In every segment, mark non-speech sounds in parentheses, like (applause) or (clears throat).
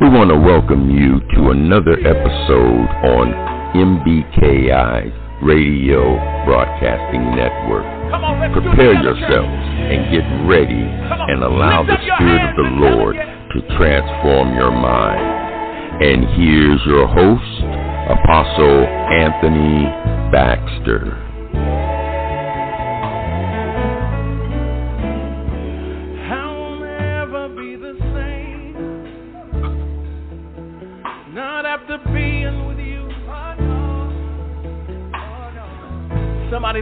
We want to welcome you to another episode on MBKI Radio Broadcasting Network. Prepare yourselves and get ready and allow the Spirit of the Lord to transform your mind. And here's your host, Apostle Anthony Baxter.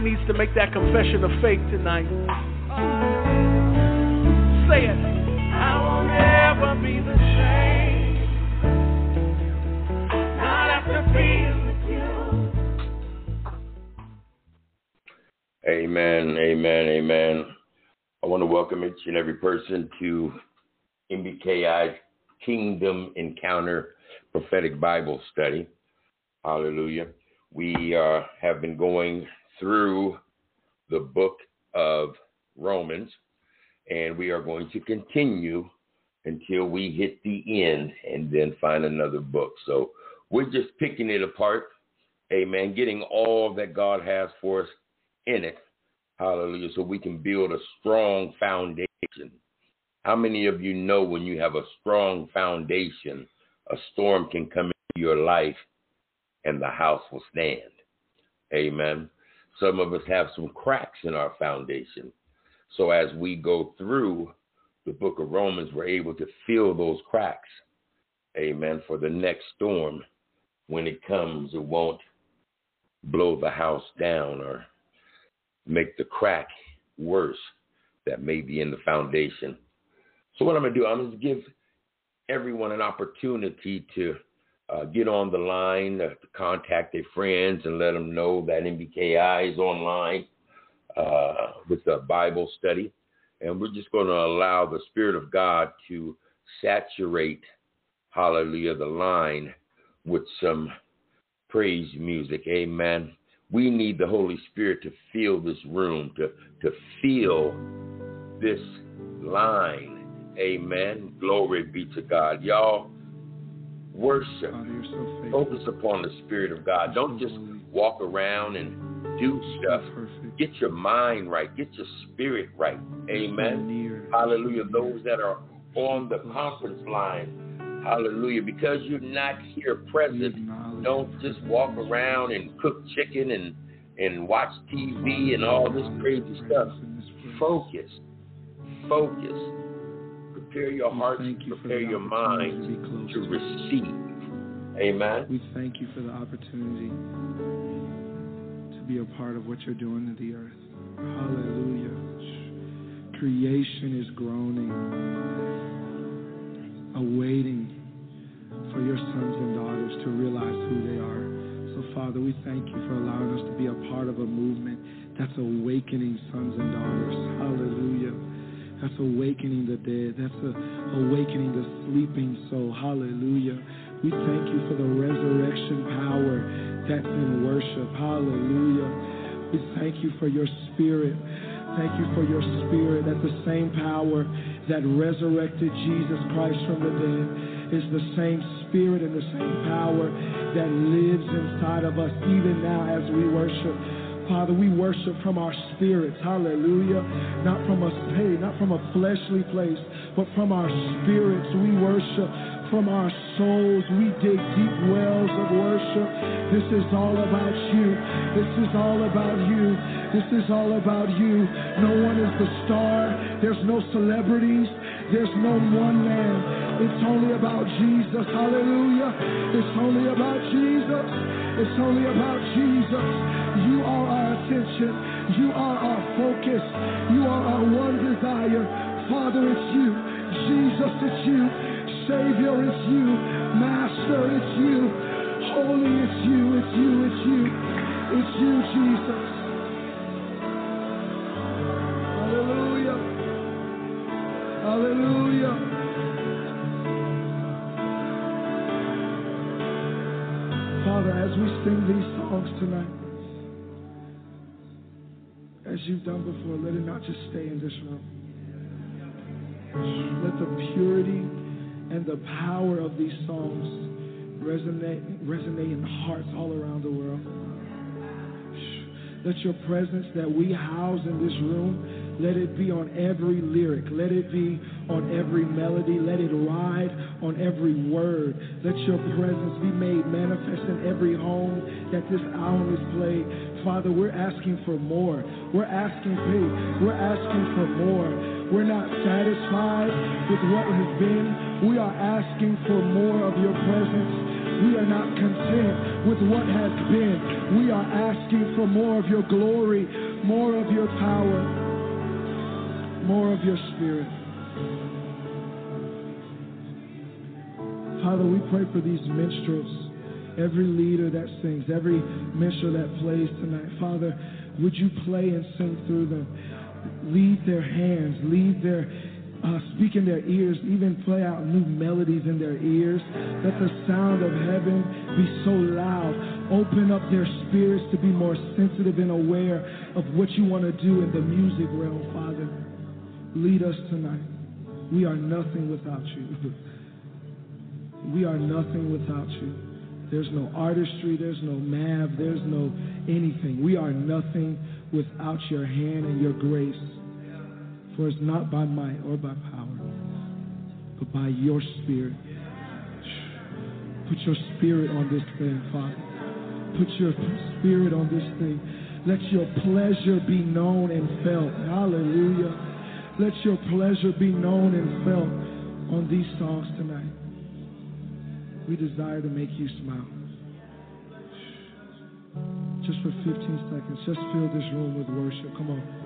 Needs to make that confession of faith tonight. Say it. I will never be the same. Not after being with you. Amen, amen, amen. I want to welcome each and every person to MBKI's Kingdom Encounter Prophetic Bible Study. Hallelujah. We uh, have been going through the book of Romans, and we are going to continue until we hit the end and then find another book. So we're just picking it apart, amen, getting all that God has for us in it. Hallelujah. So we can build a strong foundation. How many of you know when you have a strong foundation, a storm can come into your life and the house will stand? Amen. Some of us have some cracks in our foundation. So as we go through the book of Romans, we're able to fill those cracks. Amen. For the next storm, when it comes, it won't blow the house down or make the crack worse that may be in the foundation. So what I'm going to do, I'm going to give everyone an opportunity to uh, get on the line, uh, contact their friends and let them know that MBKI is online uh, with a Bible study. And we're just going to allow the Spirit of God to saturate, hallelujah, the line with some praise music. Amen. We need the Holy Spirit to fill this room, to, to fill this line. Amen. Glory be to God. Y'all, worship. Focus upon the Spirit of God. Don't just walk around and do stuff. Get your mind right. Get your spirit right. Amen. Hallelujah. Those that are on the conference line. Hallelujah. Because you're not here present, don't just walk around and cook chicken and, and watch TV and all this crazy stuff. Focus. Focus prepare your heart, you prepare your mind to, to receive. Amen. We thank you for the opportunity to be a part of what you're doing to the earth. Hallelujah. Creation is groaning, awaiting for your sons and daughters to realize who they are. So, Father, we thank you for allowing us to be a part of a movement that's awakening sons and daughters. Hallelujah that's awakening the dead. That's awakening the sleeping soul. Hallelujah. We thank you for the resurrection power that's in worship. Hallelujah. We thank you for your spirit. Thank you for your spirit that the same power that resurrected Jesus Christ from the dead is the same spirit and the same power that lives inside of us even now as we worship. Father, we worship from our spirits. Hallelujah. Not from a hey, not from a fleshly place, but from our spirits. We worship from our souls. We dig deep wells of worship. This is all about you. This is all about you. This is all about you. No one is the star. There's no celebrities. There's no one man. It's only about Jesus. Hallelujah. It's only about Jesus. It's only about Jesus. You are our attention. You are our focus. You are our one desire. Father, it's you. Jesus, it's you. Savior, it's you. Master, it's you. Holy, it's you. It's you. It's you. It's you, Jesus. Hallelujah. Hallelujah. Father, as we sing these songs tonight, as you've done before, let it not just stay in this room. Let the purity and the power of these songs resonate, resonate in hearts all around the world. Let your presence that we house in this room, let it be on every lyric. Let it be on every melody. Let it ride on every word. Let your presence be made manifest in every home that this album is played. Father, we're asking for more. We're asking, we're asking for more. We're not satisfied with what has been. We are asking for more of your presence. We are not content with what has been. We are asking for more of your glory, more of your power, more of your spirit. Father, we pray for these minstrels, every leader that sings, every minstrel that plays tonight. Father, would you play and sing through them? Lead their hands, lead their uh, speak in their ears, even play out new melodies in their ears. Let the sound of heaven be so loud. Open up their spirits to be more sensitive and aware of what you want to do in the music realm, Father. Lead us tonight. We are nothing without you. (laughs) We are nothing without you. There's no artistry, there's no math, there's no anything. We are nothing without your hand and your grace. For it's not by might or by power, but by your spirit. Put your spirit on this thing, Father. Put your spirit on this thing. Let your pleasure be known and felt. Hallelujah. Let your pleasure be known and felt on these songs tonight. We desire to make you smile. Just for 15 seconds, just fill this room with worship. Come on.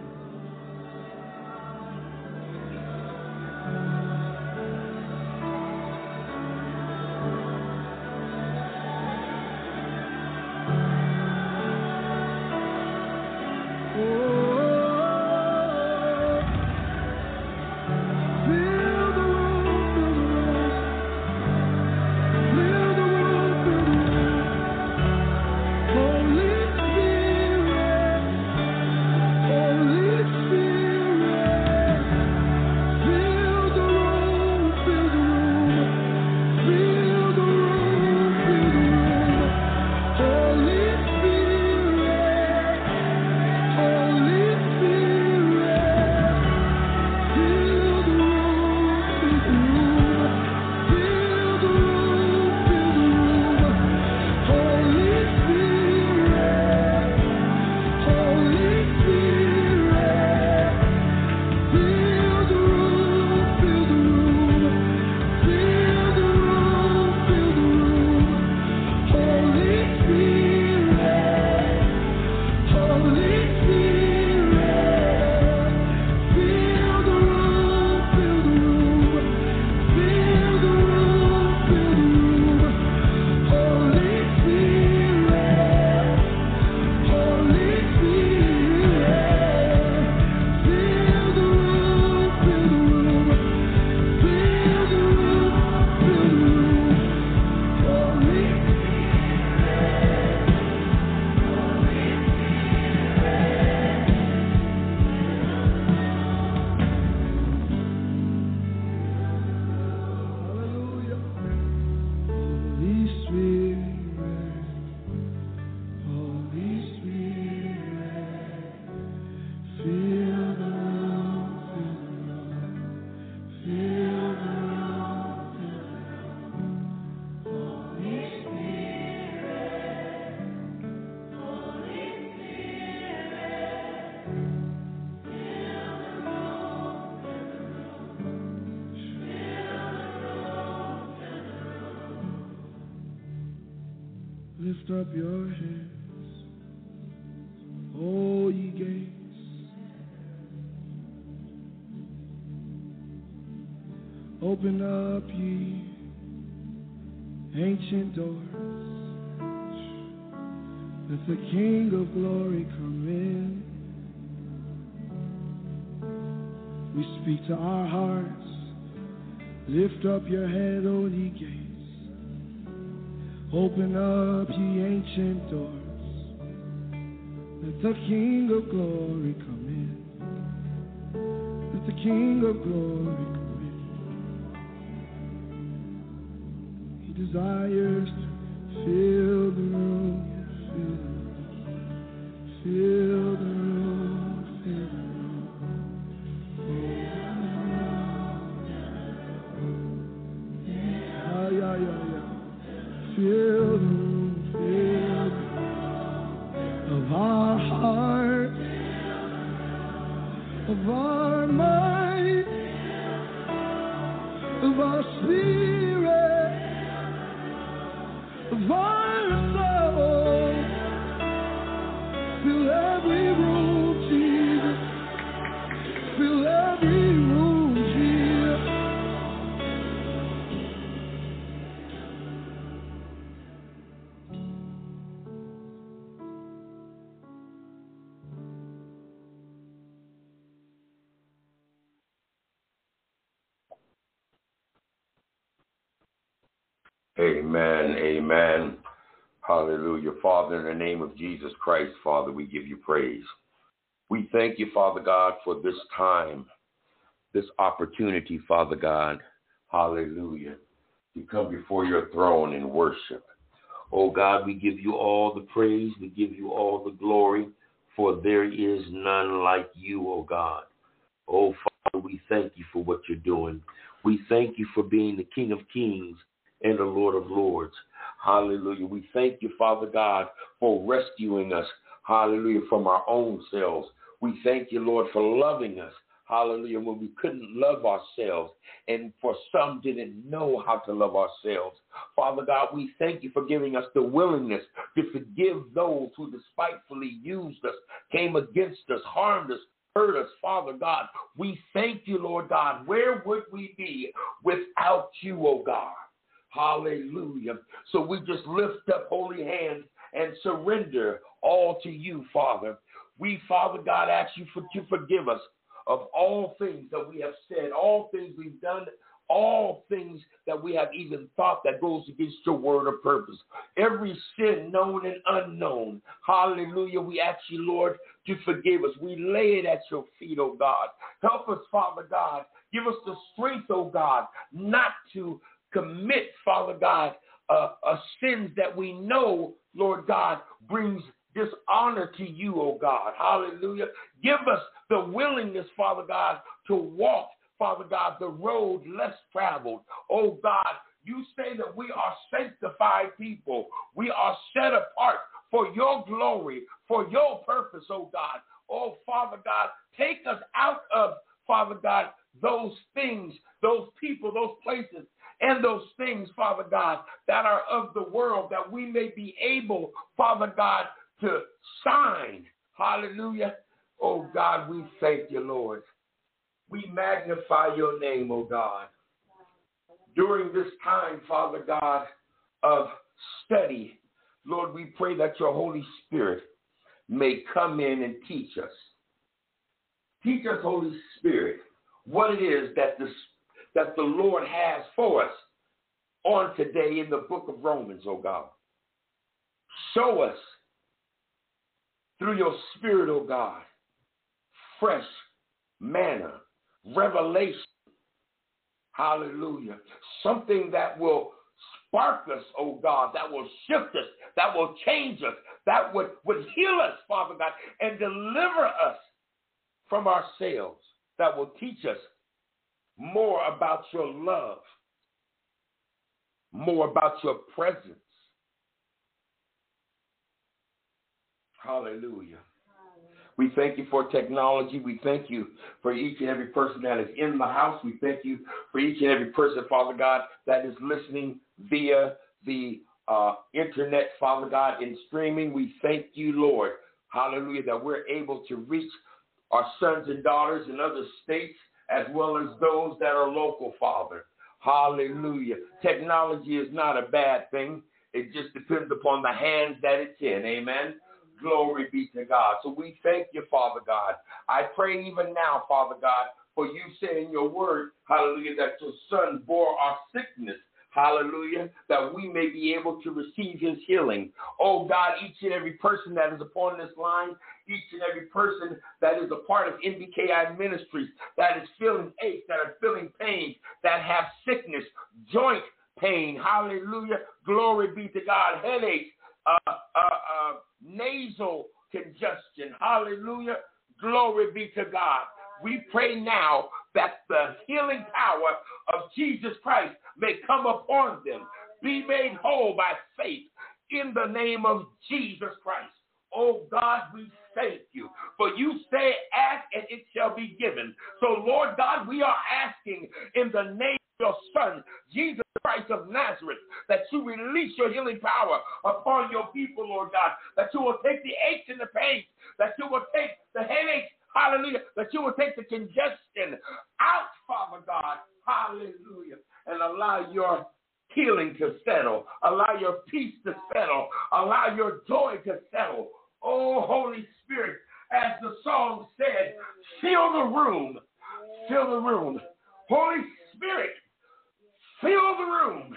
Lift up your head, O ye gates. Open up ye ancient doors. Let the King of glory come in. Let the King of glory come in. He desires to fill the room, fill, fill the room, praise. We thank you, Father God, for this time, this opportunity, Father God. Hallelujah. To come before your throne in worship. Oh God, we give you all the praise. We give you all the glory, for there is none like you, oh God. Oh Father, we thank you for what you're doing. We thank you for being the King of Kings and the Lord of Lords. Hallelujah. We thank you, Father God, for rescuing us. Hallelujah. From our own selves. We thank you, Lord, for loving us. Hallelujah. When we couldn't love ourselves, and for some didn't know how to love ourselves. Father God, we thank you for giving us the willingness to forgive those who despitefully used us, came against us, harmed us, hurt us, Father God. We thank you, Lord God. Where would we be without you, oh God? Hallelujah. So we just lift up holy hands and surrender all to you, Father. We, Father God, ask you for, to forgive us of all things that we have said, all things we've done, all things that we have even thought that goes against your word or purpose. Every sin known and unknown. Hallelujah. We ask you, Lord, to forgive us. We lay it at your feet, oh God. Help us, Father God. Give us the strength, oh God, not to commit, Father God, uh, uh, sins that we know, Lord God, brings dishonor to you, oh God. Hallelujah. Give us the willingness, Father God, to walk, Father God, the road less traveled. Oh God, you say that we are sanctified people. We are set apart for your glory, for your purpose, oh God. Oh Father God, take us out of, Father God, those things, those people, those places and those things, Father God, that are of the world, that we may be able, Father God, to shine. Hallelujah. Oh God, we thank you, Lord. We magnify your name, oh God. During this time, Father God, of study, Lord, we pray that your Holy Spirit may come in and teach us. Teach us, Holy Spirit, what it is that the that the Lord has for us on today in the book of Romans, oh God. Show us through your spirit, oh God, fresh manna, revelation. Hallelujah. Something that will spark us, oh God, that will shift us, that will change us, that would, would heal us, Father God, and deliver us from ourselves, that will teach us more about your love, more about your presence. Hallelujah. We thank you for technology. We thank you for each and every person that is in the house. We thank you for each and every person, Father God, that is listening via the uh, internet, Father God, in streaming. We thank you, Lord. Hallelujah, that we're able to reach our sons and daughters in other states as well as those that are local, Father. Hallelujah. Technology is not a bad thing. It just depends upon the hands that it's in. Amen. Glory be to God. So we thank you, Father God. I pray even now, Father God, for you saying your word, hallelujah, that your son bore our sickness Hallelujah. That we may be able to receive his healing. Oh God, each and every person that is upon this line, each and every person that is a part of MBKI Ministries, that is feeling aches, that are feeling pain, that have sickness, joint pain. Hallelujah. Glory be to God. Headache, uh, uh, uh, nasal congestion. Hallelujah. Glory be to God. We pray now that the healing power of Jesus Christ may come upon them, be made whole by faith in the name of Jesus Christ. Oh God, we thank you. For you say, ask and it shall be given. So, Lord God, we are asking in the name your Son, Jesus Christ of Nazareth, that you release your healing power upon your people, Lord God, that you will take the aches and the pains, that you will take the headaches, hallelujah, that you will take the congestion out, Father God, hallelujah, and allow your healing to settle, allow your peace to settle, allow your joy to settle. Oh, Holy Spirit, as the song said, fill the room, fill the room. Holy Spirit, fill the room.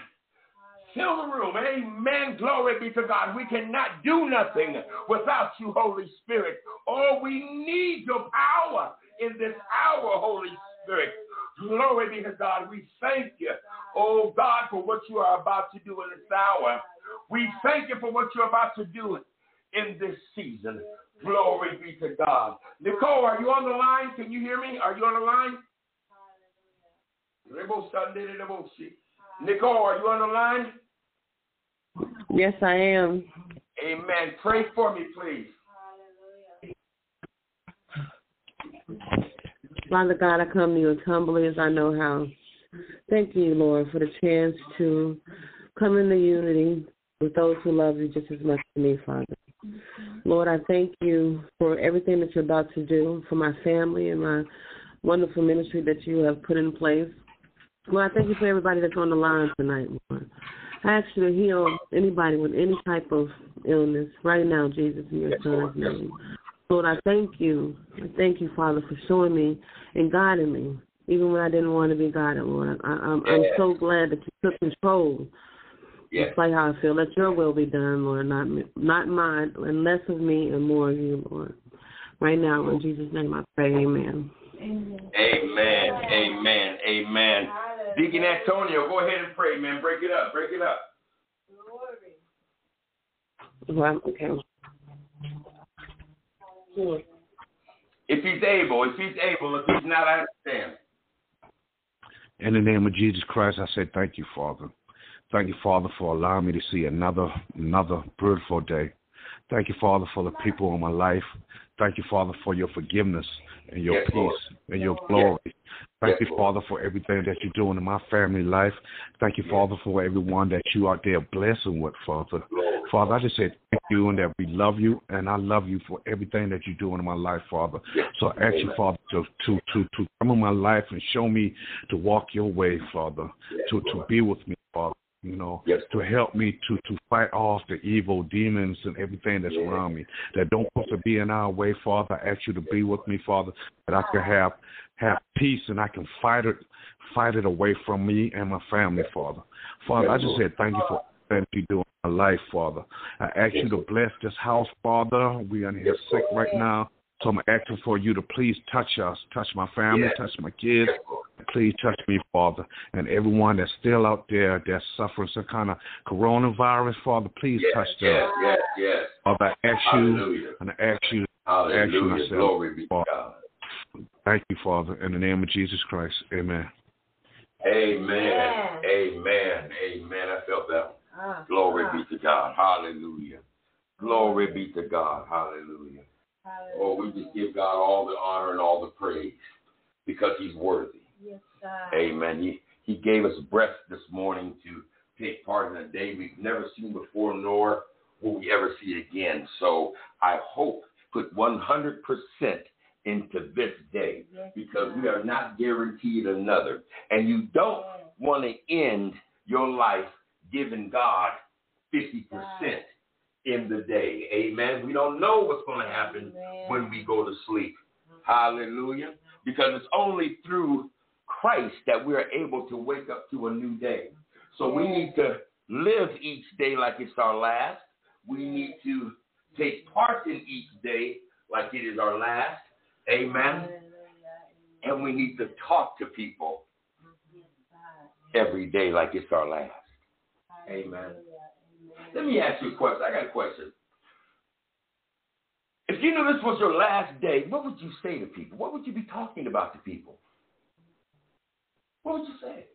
Fill the room. Amen. Glory be to God. We cannot do nothing without you, Holy Spirit. Oh, we need your power in this hour, Holy Spirit. Glory be to God. We thank you, oh God, for what you are about to do in this hour. We thank you for what you're about to do in this season. Glory be to God. Nicole, are you on the line? Can you hear me? Are you on the line? Nicole, are you on the line? Yes, I am. Amen. Pray for me, please. Father God, I come to you as humbly as I know how. Thank you, Lord, for the chance to come into unity with those who love you just as much as me, Father. Lord, I thank you for everything that you're about to do for my family and my wonderful ministry that you have put in place. Lord, I thank you for everybody that's on the line tonight, Lord. I ask you to heal anybody with any type of illness right now, Jesus, in your son's name. Lord, I thank you. I thank you, Father, for showing me and guiding me, even when I didn't want to be guided, Lord. I, I'm, I'm so glad that you took control. Yes. Despite how I feel, let your will be done, Lord, not me, not mine, and less of me and more of you, Lord. Right now, in Jesus' name, I pray, Amen. Amen. Amen. Amen. Deacon Antonio, go ahead and pray, man. Break it up. Break it up. Well, okay. Sure. If he's able, if he's able, if he's not, I understand. In the name of Jesus Christ, I say thank you, Father. Thank you, Father, for allowing me to see another another beautiful day. Thank you, Father, for the people in my life. Thank you, Father, for your forgiveness and your Yes, Lord. peace and your glory. Thank Yes, you, Lord. Father, for everything that you're doing in my family life. Thank you, Father, for everyone that you are there blessing with, Father. Lord. Father, I just say thank you and that we love you, and I love you for everything that you're doing in my life, Father. Yes. So I ask you, Father, to, to, to, to come in my life and show me to walk your way, Father, Yes, to, to be with me, Father, you know, Yes. to help me to, to fight off the evil demons and everything that's Yes. around me that don't want to be in our way, Father. I ask you to be with me, Father, that I can have have peace and I can fight it fight it away from me and my family, Father. Father, I just said thank you for everything you do in my life, Father. I ask you to bless this house, Father. We are in here sick right now. So I'm asking for you to please touch us, touch my family, Yes. touch my kids. Please touch me, Father, and everyone that's still out there that's suffering some kind of coronavirus, Father. Please Yes, touch them. yes, yes, yes. Father, I ask you and I ask you, Hallelujah. myself, Glory be to Father. God. thank you, Father, in the name of Jesus Christ. Amen. Amen. Amen. Amen. I felt that. one. Ah, Glory ah. be to God. Hallelujah. Glory be to God. Hallelujah. Oh, we just give God all the honor and all the praise because He's worthy. Amen. He He gave us breath this morning to take part in a day we've never seen before, nor will we ever see again. So I hope put 100% into this day because we are not guaranteed another. And you don't want to end your life giving God 50% in the day. Amen. We don't know what's going to happen when we go to sleep. Hallelujah. Because it's only through Christ that we are able to wake up to a new day. So we need to live each day like it's our last. We need to take part in each day like it is our last. Amen. And we need to talk to people every day like it's our last. Amen. Let me ask you a question. I got a question. If you knew this was your last day, what would you say to people? What would you be talking about to people? What would you say?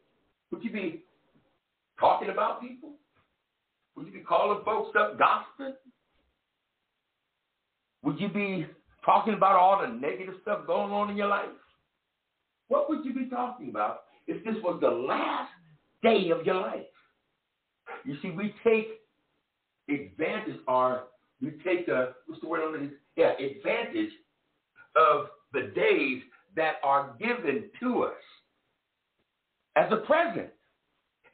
Would you be talking about people? Would you be calling folks up gossiping? Would you be talking about all the negative stuff going on in your life? What would you be talking about if this was the last day of your life? You see, we take advantage, are you take a what's the word on it? Yeah, advantage of the days that are given to us as a present.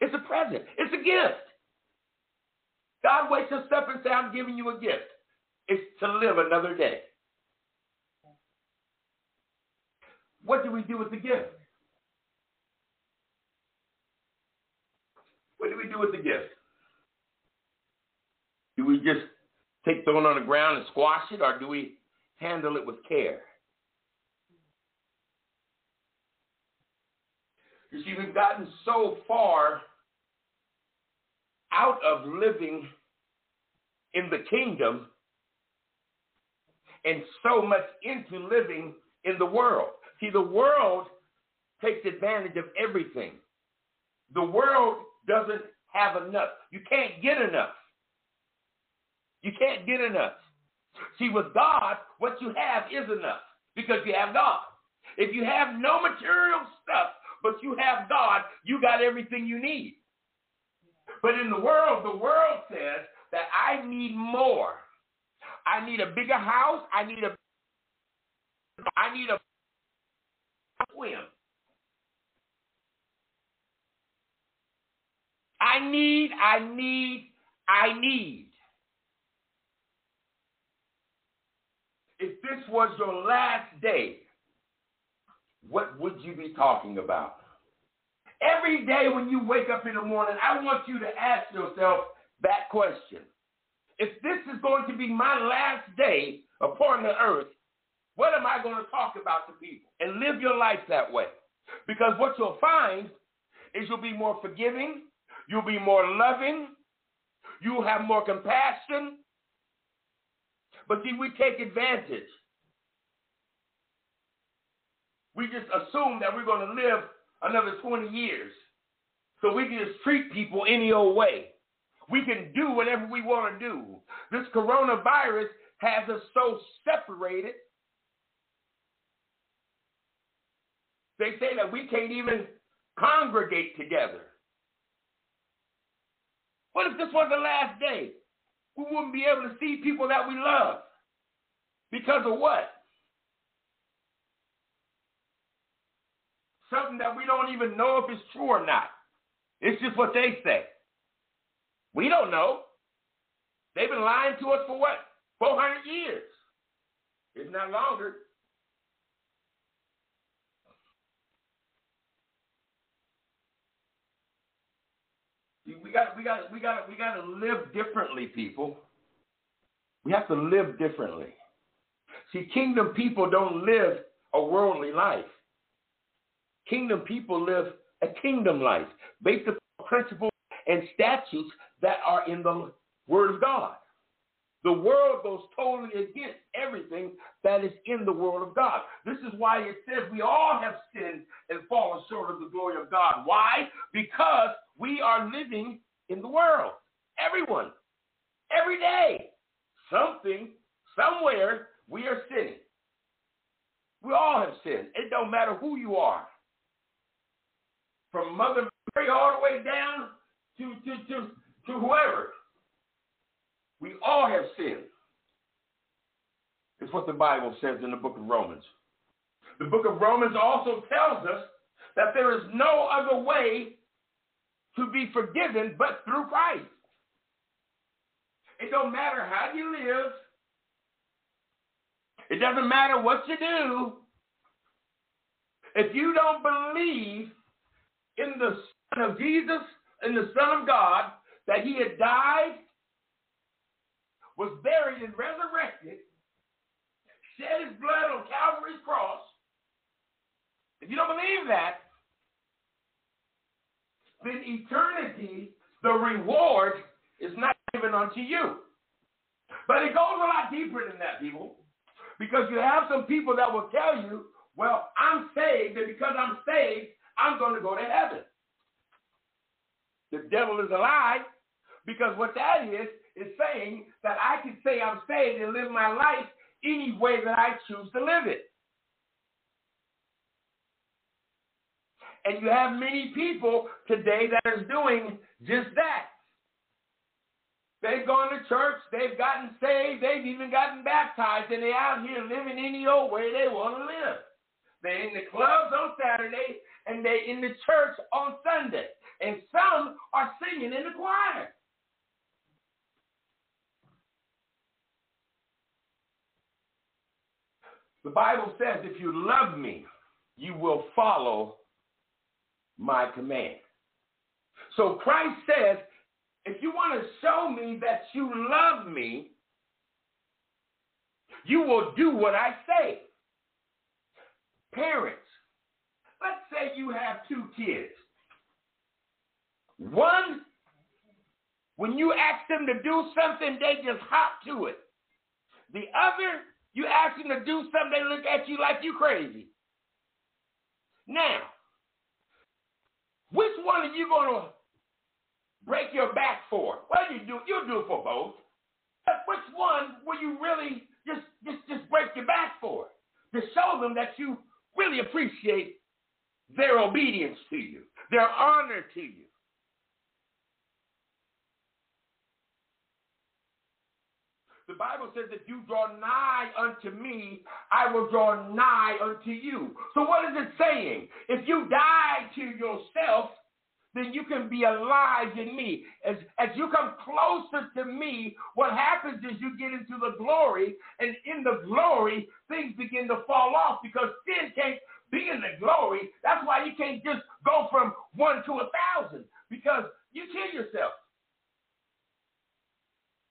It's a present. It's a gift. God wakes us up and says, I'm giving you a gift. It's to live another day. What do we do with the gift? What do we do with the gift? Do we just take throw it on the ground and squash it, or do we handle it with care? You see, we've gotten so far out of living in the kingdom and so much into living in the world. See, the world takes advantage of everything. The world doesn't have enough. You can't get enough. You can't get enough. See, with God, what you have is enough because you have God. If you have no material stuff, but you have God, you got everything you need. But in the world, the world says that I need more. I need a bigger house. I need a I need a swim. I need, I need, I need. If this was your last day, what would you be talking about? Every day when you wake up in the morning, I want you to ask yourself that question. If this is going to be my last day upon the earth, what am I going to talk about to people? And live your life that way. Because what you'll find is you'll be more forgiving, you'll be more loving, you'll have more compassion. But see, we take advantage. We just assume that we're going to live another 20 years. So we can just treat people any old way. We can do whatever we want to do. This coronavirus has us so separated. They say that we can't even congregate together. What if this was the last day? We wouldn't be able to see people that we love. Because of what? Something that we don't even know if it's true or not. It's just what they say. We don't know. They've been lying to us for what? 400 years, if not longer. We got, we got, we got, we got to live differently, people. We have to live differently. See, kingdom people don't live a worldly life. Kingdom people live a kingdom life based upon principles and statutes that are in the Word of God. The world goes totally against everything that is in the Word of God. This is why it says we all have sinned and fallen short of the glory of God. Why? Because we are living in the world. Everyone. Every day. Something, somewhere, we are sinning. We all have sinned. It don't matter who you are. From Mother Mary all the way down to, to, to, to whoever. We all have sinned. It's what the Bible says in the book of Romans. The book of Romans also tells us that there is no other way to be forgiven but through Christ. It don't matter how you live. It doesn't matter what you do. If you don't believe in the Son of Jesus, in the Son of God, that he had died, was buried and resurrected, shed his blood on Calvary's cross, if you don't believe that, then eternity the reward is not given unto you. But it goes a lot deeper than that, people. Because you have some people that will tell you, well, I'm saved, and because I'm saved, I'm going to go to heaven. The devil is a lie because what that is, is saying that I can say I'm saved and live my life any way that I choose to live it. And you have many people today that is doing just that. They've gone to church, they've gotten saved, they've even gotten baptized, and they're out here living any old way they want to live. They're in the clubs on Saturday and they're in the church on Sunday. And some are singing in the choir. The Bible says, if you love me, you will follow my command. So Christ says, if you want to show me that you love me, you will do what I say. Parents, let's say you have two kids. One, when you ask them to do something, they just hop to it. The other, you ask them to do something, they look at you like you crazy. Now, which one are you going to break your back for? Well, you do you do it for both. But which one will you really just just just break your back for? To show them that you really appreciate their obedience to you, their honor to you. The Bible says, if you draw nigh unto me, I will draw nigh unto you. So, what is it saying? If you die to yourself, then you can be alive in me. As, as you come closer to me, what happens is you get into the glory, and in the glory, things begin to fall off because sin can't be in the glory. That's why you can't just go from one to a thousand because you kill yourself.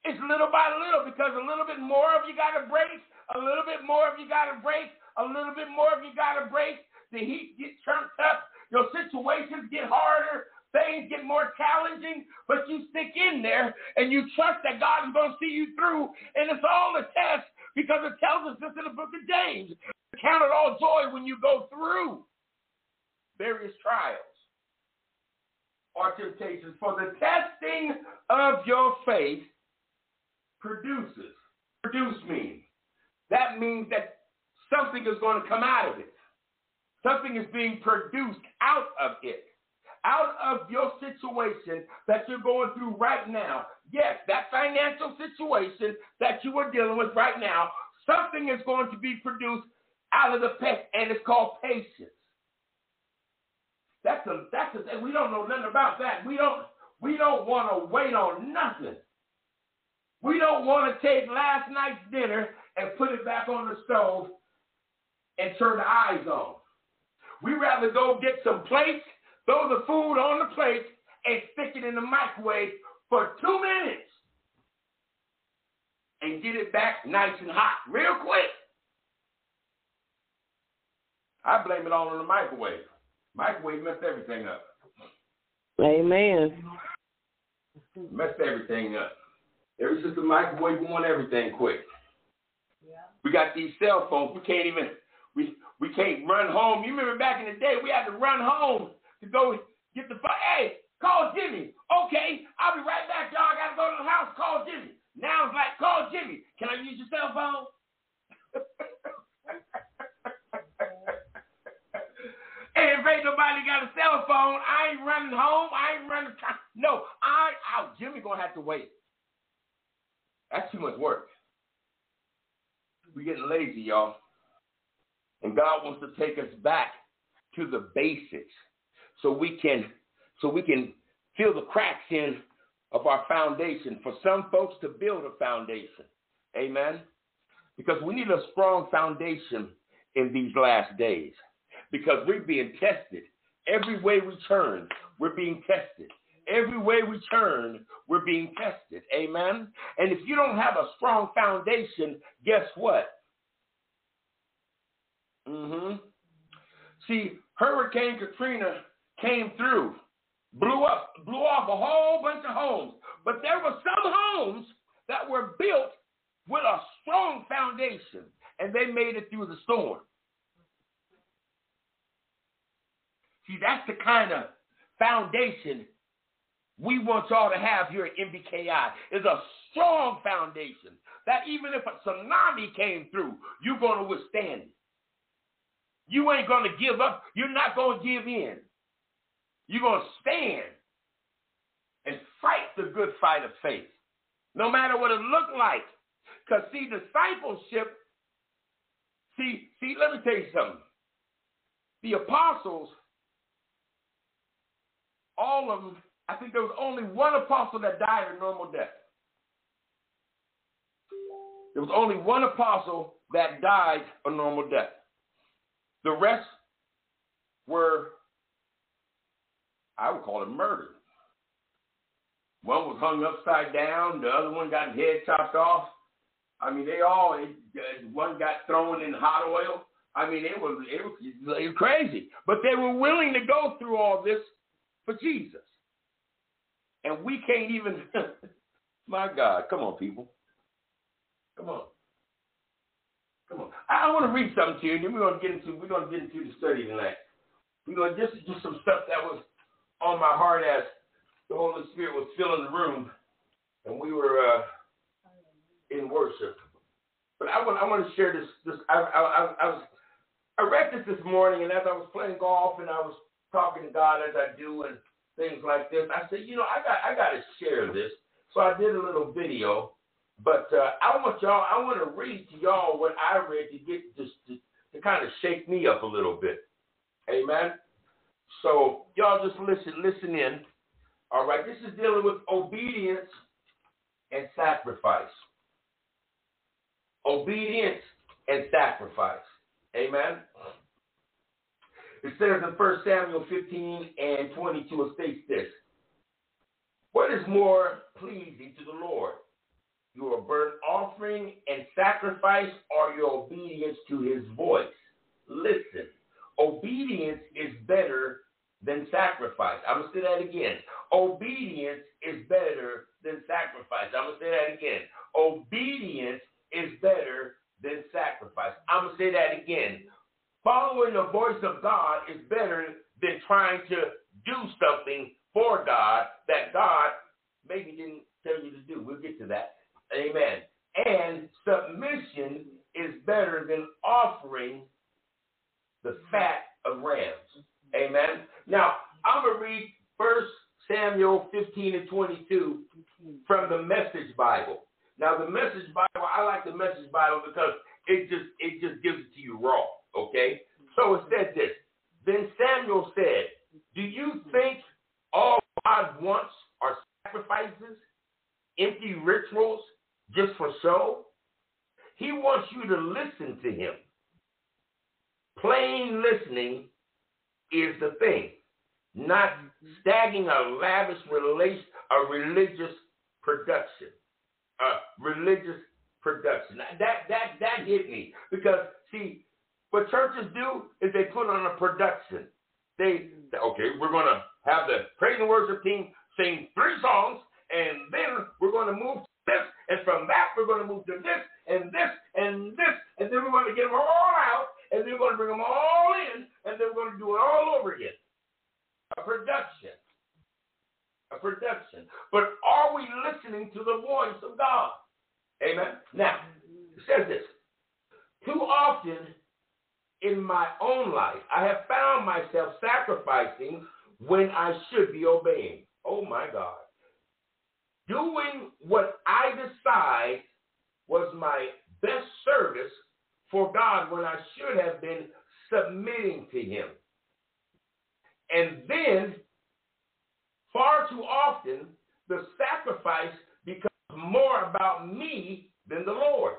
It's little by little because a little bit more of you got to break, a little bit more of you got to break, a little bit more of you got to break. The heat gets turned up, your situations get harder, things get more challenging, but you stick in there and you trust that God is going to see you through. And it's all a test because it tells us this in the book of James. Count it all joy when you go through various trials or temptations. For the testing of your faith produces. Produce means. That means that something is going to come out of it. Something is being produced out of it. Out of your situation that you're going through right now. Yes, that financial situation that you are dealing with right now, something is going to be produced out of the pest, and it's called patience. That's a that's a thing. we don't know nothing about that. We don't we don't want to wait on nothing. We don't want to take last night's dinner and put it back on the stove and turn the eyes on. We rather go get some plates, throw the food on the plate, and stick it in the microwave for two minutes and get it back nice and hot real quick. I blame it all on the microwave. Microwave messed everything up. Amen. Messed everything up. Ever since the microwave, we want everything quick. Yeah. We got these cell phones. We can't even we we can't run home. You remember back in the day, we had to run home to go get the phone. Hey, call Jimmy. Okay, I'll be right back, y'all. I gotta go to the house. Call Jimmy. Now it's like, call Jimmy. Can I use your cell phone? (laughs) hey, if ain't nobody got a cell phone, I ain't running home. I ain't running. No, I out. Jimmy gonna have to wait. That's too much work. We're getting lazy, y'all. And God wants to take us back to the basics so we can so we can fill the cracks in of our foundation for some folks to build a foundation. Amen. Because we need a strong foundation in these last days. Because we're being tested. Every way we turn, we're being tested. Every way we turn, we're being tested. Amen. And if you don't have a strong foundation, guess what? Mm-hmm. See, Hurricane Katrina came through blew up, blew off a whole bunch of homes. But there were some homes that were built with a strong foundation, and they made it through the storm. See, that's the kind of foundation we want y'all to have here at MBKI is a strong foundation that even if a tsunami came through, you're going to withstand it. You ain't going to give up. You're not going to give in. You're going to stand and fight the good fight of faith, no matter what it looked like. Because, see, discipleship, see, see, let me tell you something. The apostles, all of them, I think there was only one apostle that died a normal death. There was only one apostle that died a normal death. The rest were, I would call it murdered. One was hung upside down. The other one got his head chopped off. I mean, they all, one got thrown in hot oil. I mean, it was, it was crazy. But they were willing to go through all this for Jesus. And we can't even, (laughs) my God, come on, people. Come on. Come on. I, want to read something to you, and then we're gonna get into we're gonna get into the study tonight. We're gonna just do some stuff that was on my heart as the Holy Spirit was filling the room, and we were uh, in worship. But I want I want to share this. This I, I, I was I read this this morning, and as I was playing golf and I was talking to God as I do and things like this, I said, you know, I got I got to share this. So I did a little video but uh, I want y'all, I want to read to y'all what I read to get just to, to kind of shake me up a little bit. Amen. So y'all just listen, listen in. All right, this is dealing with obedience and sacrifice. Obedience and sacrifice. Amen. It says in 1 Samuel 15 and 22, it states this What is more pleasing to the Lord? your burnt offering and sacrifice or your obedience to his voice. Listen, obedience is better than sacrifice. I'm going to say that again. Obedience is better than sacrifice. I'm going to say that again. Obedience is better than sacrifice. I'm going to say that again. Following the voice of God is better than trying to do something for God that God maybe didn't tell you to do. We'll get to that. Amen. And submission is better than offering the fat of rams. Amen. Now, I'm going to read First Samuel 15 and 22 from the Message Bible. Now, the Message Bible, I like the Message Bible because it just it just gives it to you raw. Okay. So it said this. Then Samuel said, "Do you think all God wants are sacrifices, empty rituals, just for show. He wants you to listen to him. Plain listening is the thing, not stagging a lavish relation, a religious production, a religious production. That that that hit me because see, what churches do is they put on a production. They okay, we're gonna have the praise and worship team sing three songs, and then we're gonna move this, and from that we're to move to this and this, and then we're going to get them all out, and then we're going to bring them all in, and then we're going to do it all over again. A production. A production. But are we listening to the voice of God? Amen. Now, it says this. Too often in my own life, I have found myself sacrificing when I should be obeying. Oh my God doing what I decide was my best service for God when I should have been submitting to Him. And then, far too often, the sacrifice becomes more about me than the Lord.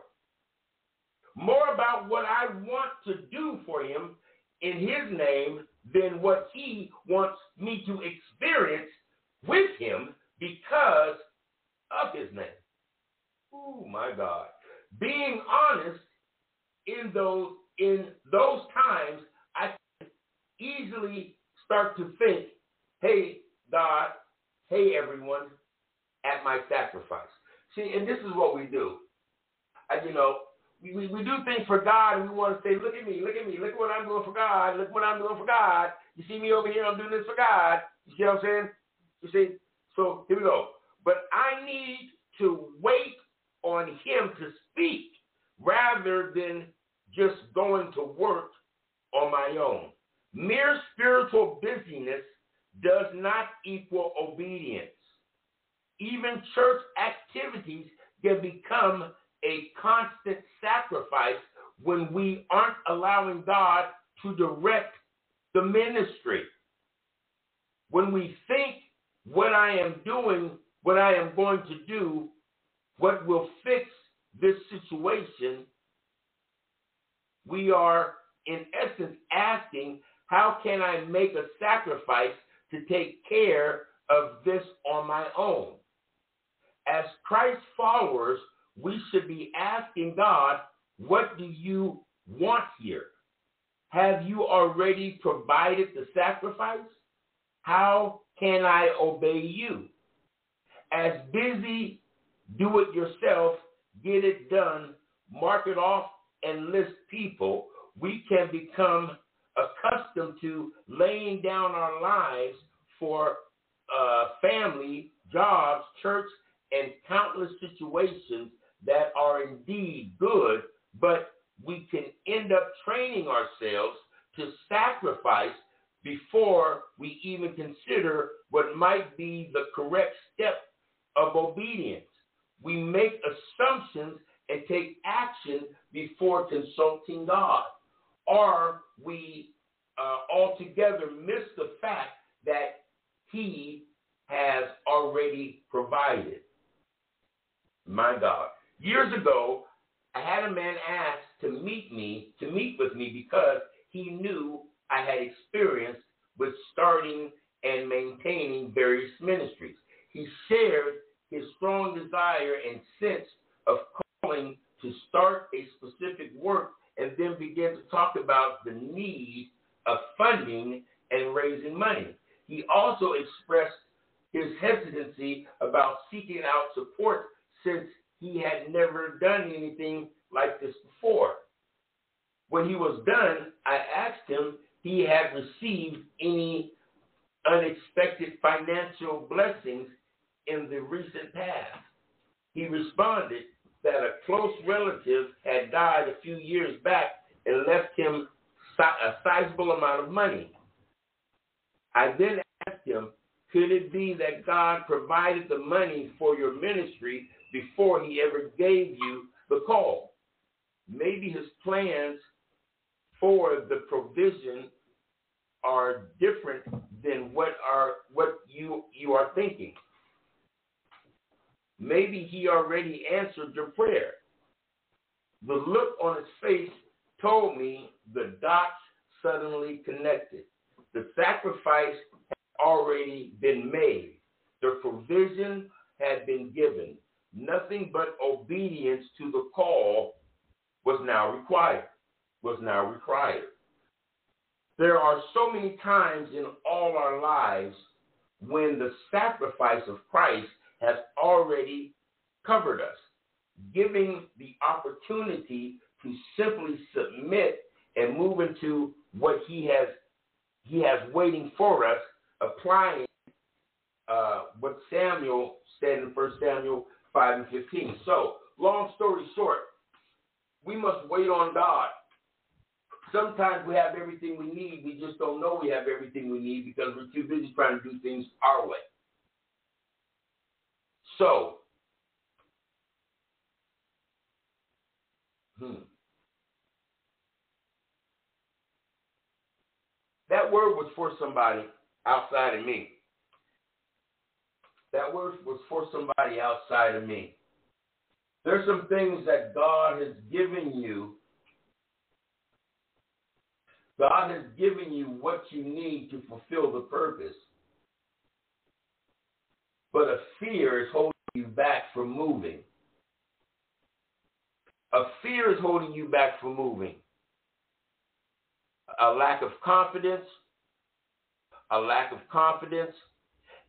More about what I want to do for Him in His name than what He wants me to experience with Him because of his name. Oh my God. Being honest in those in those times, I can easily start to think, hey, God, hey everyone, at my sacrifice. See, and this is what we do. I, you know, we, we, we do things for God and we want to say, look at me, look at me, look at what I'm doing for God, look what I'm doing for God. You see me over here, I'm doing this for God. You see what I'm saying? You see? So here we go. But I need to wait on him to speak rather than just going to work on my own. Mere spiritual busyness does not equal obedience. Even church activities can become a constant sacrifice when we aren't allowing God to direct the ministry. When we think what I am doing, what I am going to do, what will fix this situation, we are in essence asking, how can I make a sacrifice to take care of this on my own? As Christ followers, we should be asking God, what do you want here? Have you already provided the sacrifice? How can I obey you? As busy, do it yourself, get it done, mark it off, and list people, we can become accustomed to laying down our lives for uh, family, jobs, church, and countless situations that are indeed good, but we can end up training ourselves sacrifice before we even consider what might be the correct step of obedience. We make assumptions and take action before consulting God. Or we uh, altogether miss the fact that He has already provided. My God. Years ago, I had a man ask to meet me, to meet with me because he knew I had experience with starting and maintaining various ministries. He shared his strong desire and sense of calling to start a specific work and then began to talk about the need of funding and raising money. He also expressed his hesitancy about seeking out support since he had never done anything like this before. When he was done, I asked him he had received any unexpected financial blessings in the recent past. He responded that a close relative had died a few years back and left him a sizable amount of money. I then asked him, could it be that God provided the money for your ministry before he ever gave you the call? Maybe his plans for the provision are different than what are what you you are thinking. Maybe he already answered your prayer. The look on his face told me the dots suddenly connected. The sacrifice had already been made. The provision had been given. Nothing but obedience to the call was now required. Was now required. There are so many times in all our lives when the sacrifice of Christ has already covered us, giving the opportunity to simply submit and move into what he has he has waiting for us, applying uh, what Samuel said in 1 Samuel 5 and 15. So, long story short, we must wait on God. Sometimes we have everything we need. We just don't know we have everything we need because we're too busy trying to do things our way. So, hmm. That word was for somebody outside of me. That word was for somebody outside of me. There's some things that God has given you. God has given you what you need to fulfill the purpose. But a fear is holding you back from moving. A fear is holding you back from moving. A lack of confidence, a lack of confidence,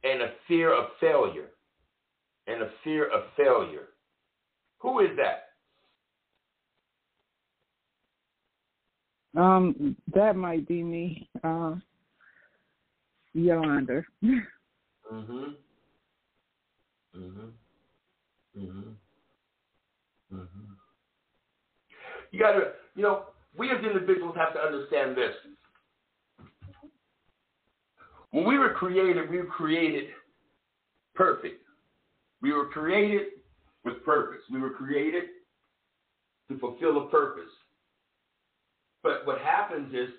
and a fear of failure. And a fear of failure. Who is that? Um, that might be me, uh, Yolanda. Mhm. Mhm. Mhm. Mhm. You gotta, you know, we as individuals have to understand this. When we were created, we were created perfect. We were created with purpose. We were created to fulfill a purpose. But what happens is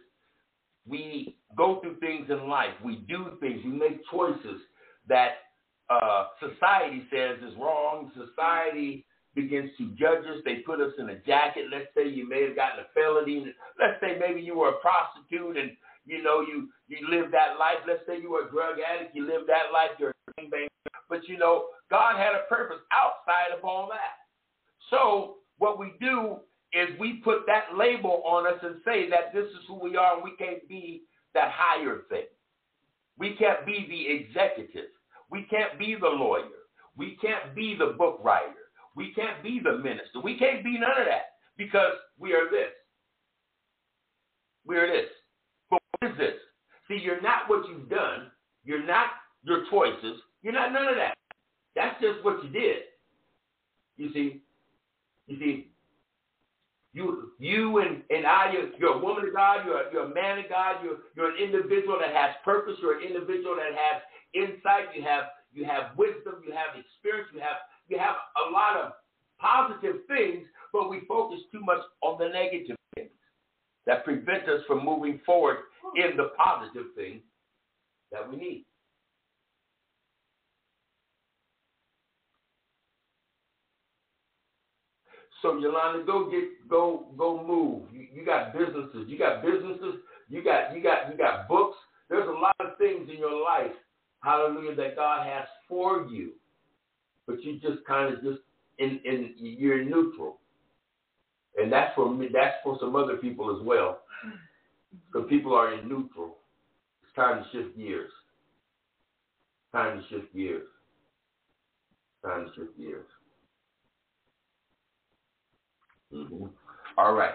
we go through things in life. We do things. We make choices that uh, society says is wrong. Society begins to judge us. They put us in a jacket. Let's say you may have gotten a felony. Let's say maybe you were a prostitute and you know you you lived that life. Let's say you were a drug addict. You lived that life. You're a gangbanger. But you know God had a purpose outside of all that. So what we do is we put that label on us and say that this is who we are and we can't be that higher thing. We can't be the executive. We can't be the lawyer. We can't be the book writer. We can't be the minister. We can't be none of that because we are this. We are this. But what is this? See, you're not what you've done. You're not your choices. You're not none of that. That's just what you did. You see? You see? You, you and, and I, you're, you're a woman of God, you're, a- you're a man of God, you're, you're an individual that has purpose, you're an individual that has insight, you have you have wisdom, you have experience, you have you have a lot of positive things, but we focus too much on the negative things that prevent us from moving forward in the positive things that we need. So Yolanda, go get go go move. You, you got businesses. You got businesses. You got you got you got books. There's a lot of things in your life, hallelujah, that God has for you. But you just kind of just in in you're neutral. And that's for me that's for some other people as well. Some people are in neutral. It's time to shift gears. Time to shift gears. Time to shift gears. Hmm All right.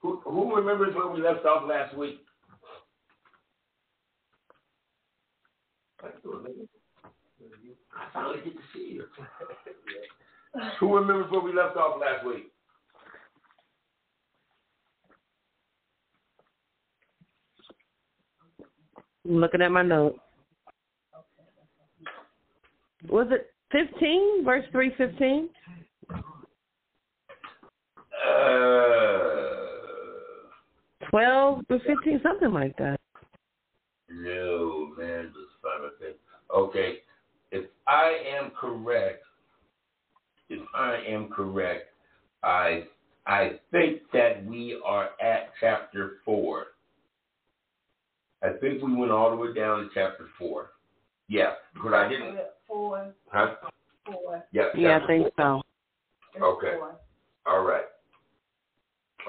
Who who remembers where we left off last week? I finally get to see you. (laughs) Who remembers where we left off last week? I'm looking at my notes. Was it 15, verse 315? Uh, 12 to 15, something like that. no, man, just find a thing. Okay, if I am correct, if I am correct, I I think that we are at chapter four. I think we went all the way down to chapter four. Yeah, because I didn't. Four, Huh? four. Yep. Yeah, I chapter think so. Okay. Four. All right.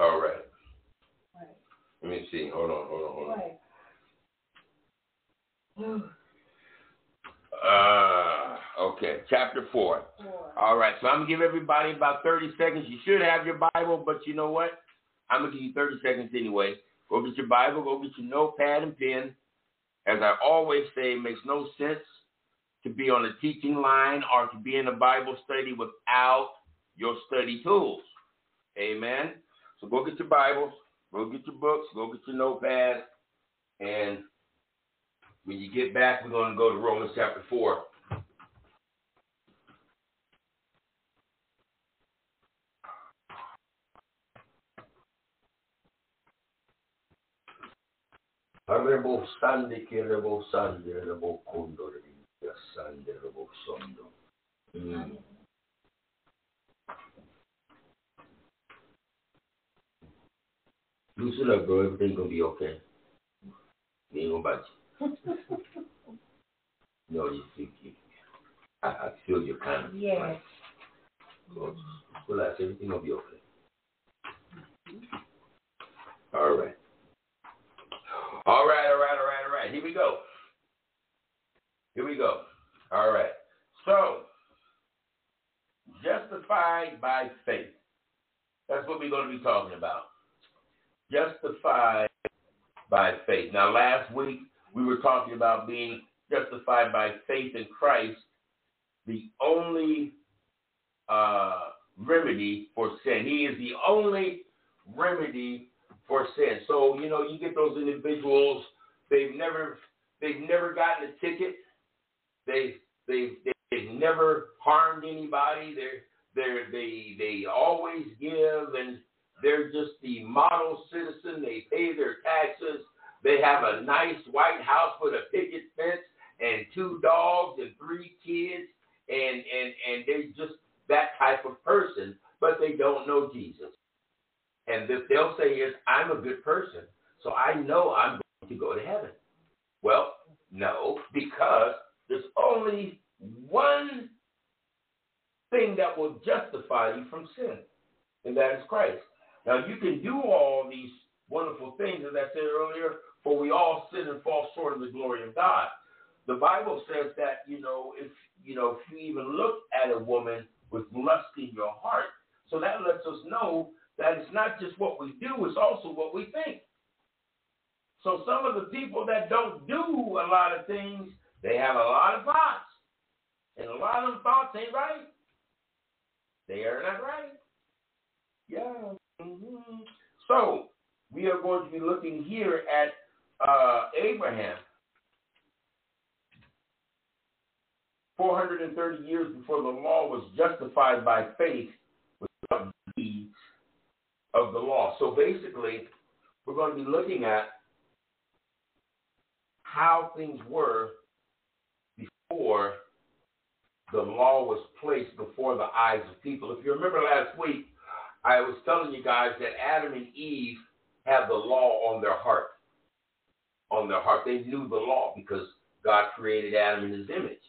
All right. Right. Let me see. Hold on. Hold on. Hold on. Right. Uh, okay. Chapter four. Four. All right. So I'm gonna give everybody about 30 seconds. You should have your Bible, but you know what? I'm gonna give you 30 seconds anyway. Go get your Bible. Go get your notepad and pen. As I always say, it makes no sense to be on a teaching line or to be in a Bible study without your study tools. Amen. So go get your Bibles, go get your books, go get your notepad, and when you get back, we're going to go to Romans chapter 4. Arrebo sande che rebo sande rebo kondo rebo sande rebo sondo. Mm. Loosen up, bro. Everything's gonna be okay. You ain't gonna bite you. no, you think you. I, I feel your kind of. Yes. So, relax. Everything gonna be okay. All right. All right, all right, all right, all right. Here we go. Here we go. All right. So, justified by faith. That's what we're going to be talking about. Justified by faith. Now, last week we were talking about being justified by faith in Christ, the only uh, remedy for sin. He is the only remedy for sin. So, you know, you get those individuals, they've never they've never gotten a ticket. They they they've never harmed anybody. They're they're they they always give and they're just the model citizen. They pay their taxes. They have a nice white house with a picket fence and two dogs and three kids and and and they're just that type of person, but they don't know Jesus. And this they'll say is, I'm a good person, so I know I'm going to go to heaven. Well, no, because there's only one thing that will justify you from sin, and that is Christ. Now, you can do all these wonderful things, as I said earlier, for we all sin and fall short of the glory of God. The Bible says that, you know, if you know, if you even look at a woman with lust in your heart, so that lets us know that it's not just what we do, it's also what we think. So some of the people that don't do a lot of things, they have a lot of thoughts. And a lot of them thoughts ain't right. They are not right. Yeah. So we are going to be looking here at uh, Abraham. 430 years before the law was justified by faith without deeds of the law. So basically, we're going to be looking at how things were before the law was placed before the eyes of people. If you remember last week, I was telling you guys that Adam and Eve had the law on their heart. On their heart. They knew the law because God created Adam in his image.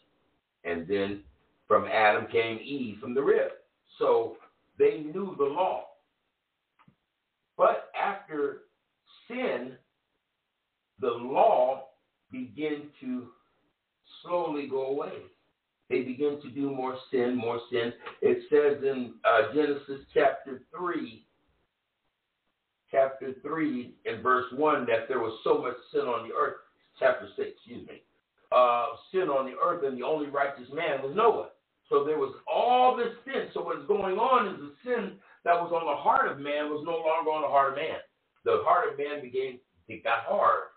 And then from Adam came Eve from the rib. So they knew the law. But after sin, the law began to slowly go away. They begin to do more sin, more sin. It says in uh, Genesis chapter 3, chapter 3 and verse 1 that there was so much sin on the earth. Chapter 6, excuse me. Uh, sin on the earth, and the only righteous man was Noah. So there was all this sin. So what's going on is the sin that was on the heart of man was no longer on the heart of man. The heart of man began, it got hard.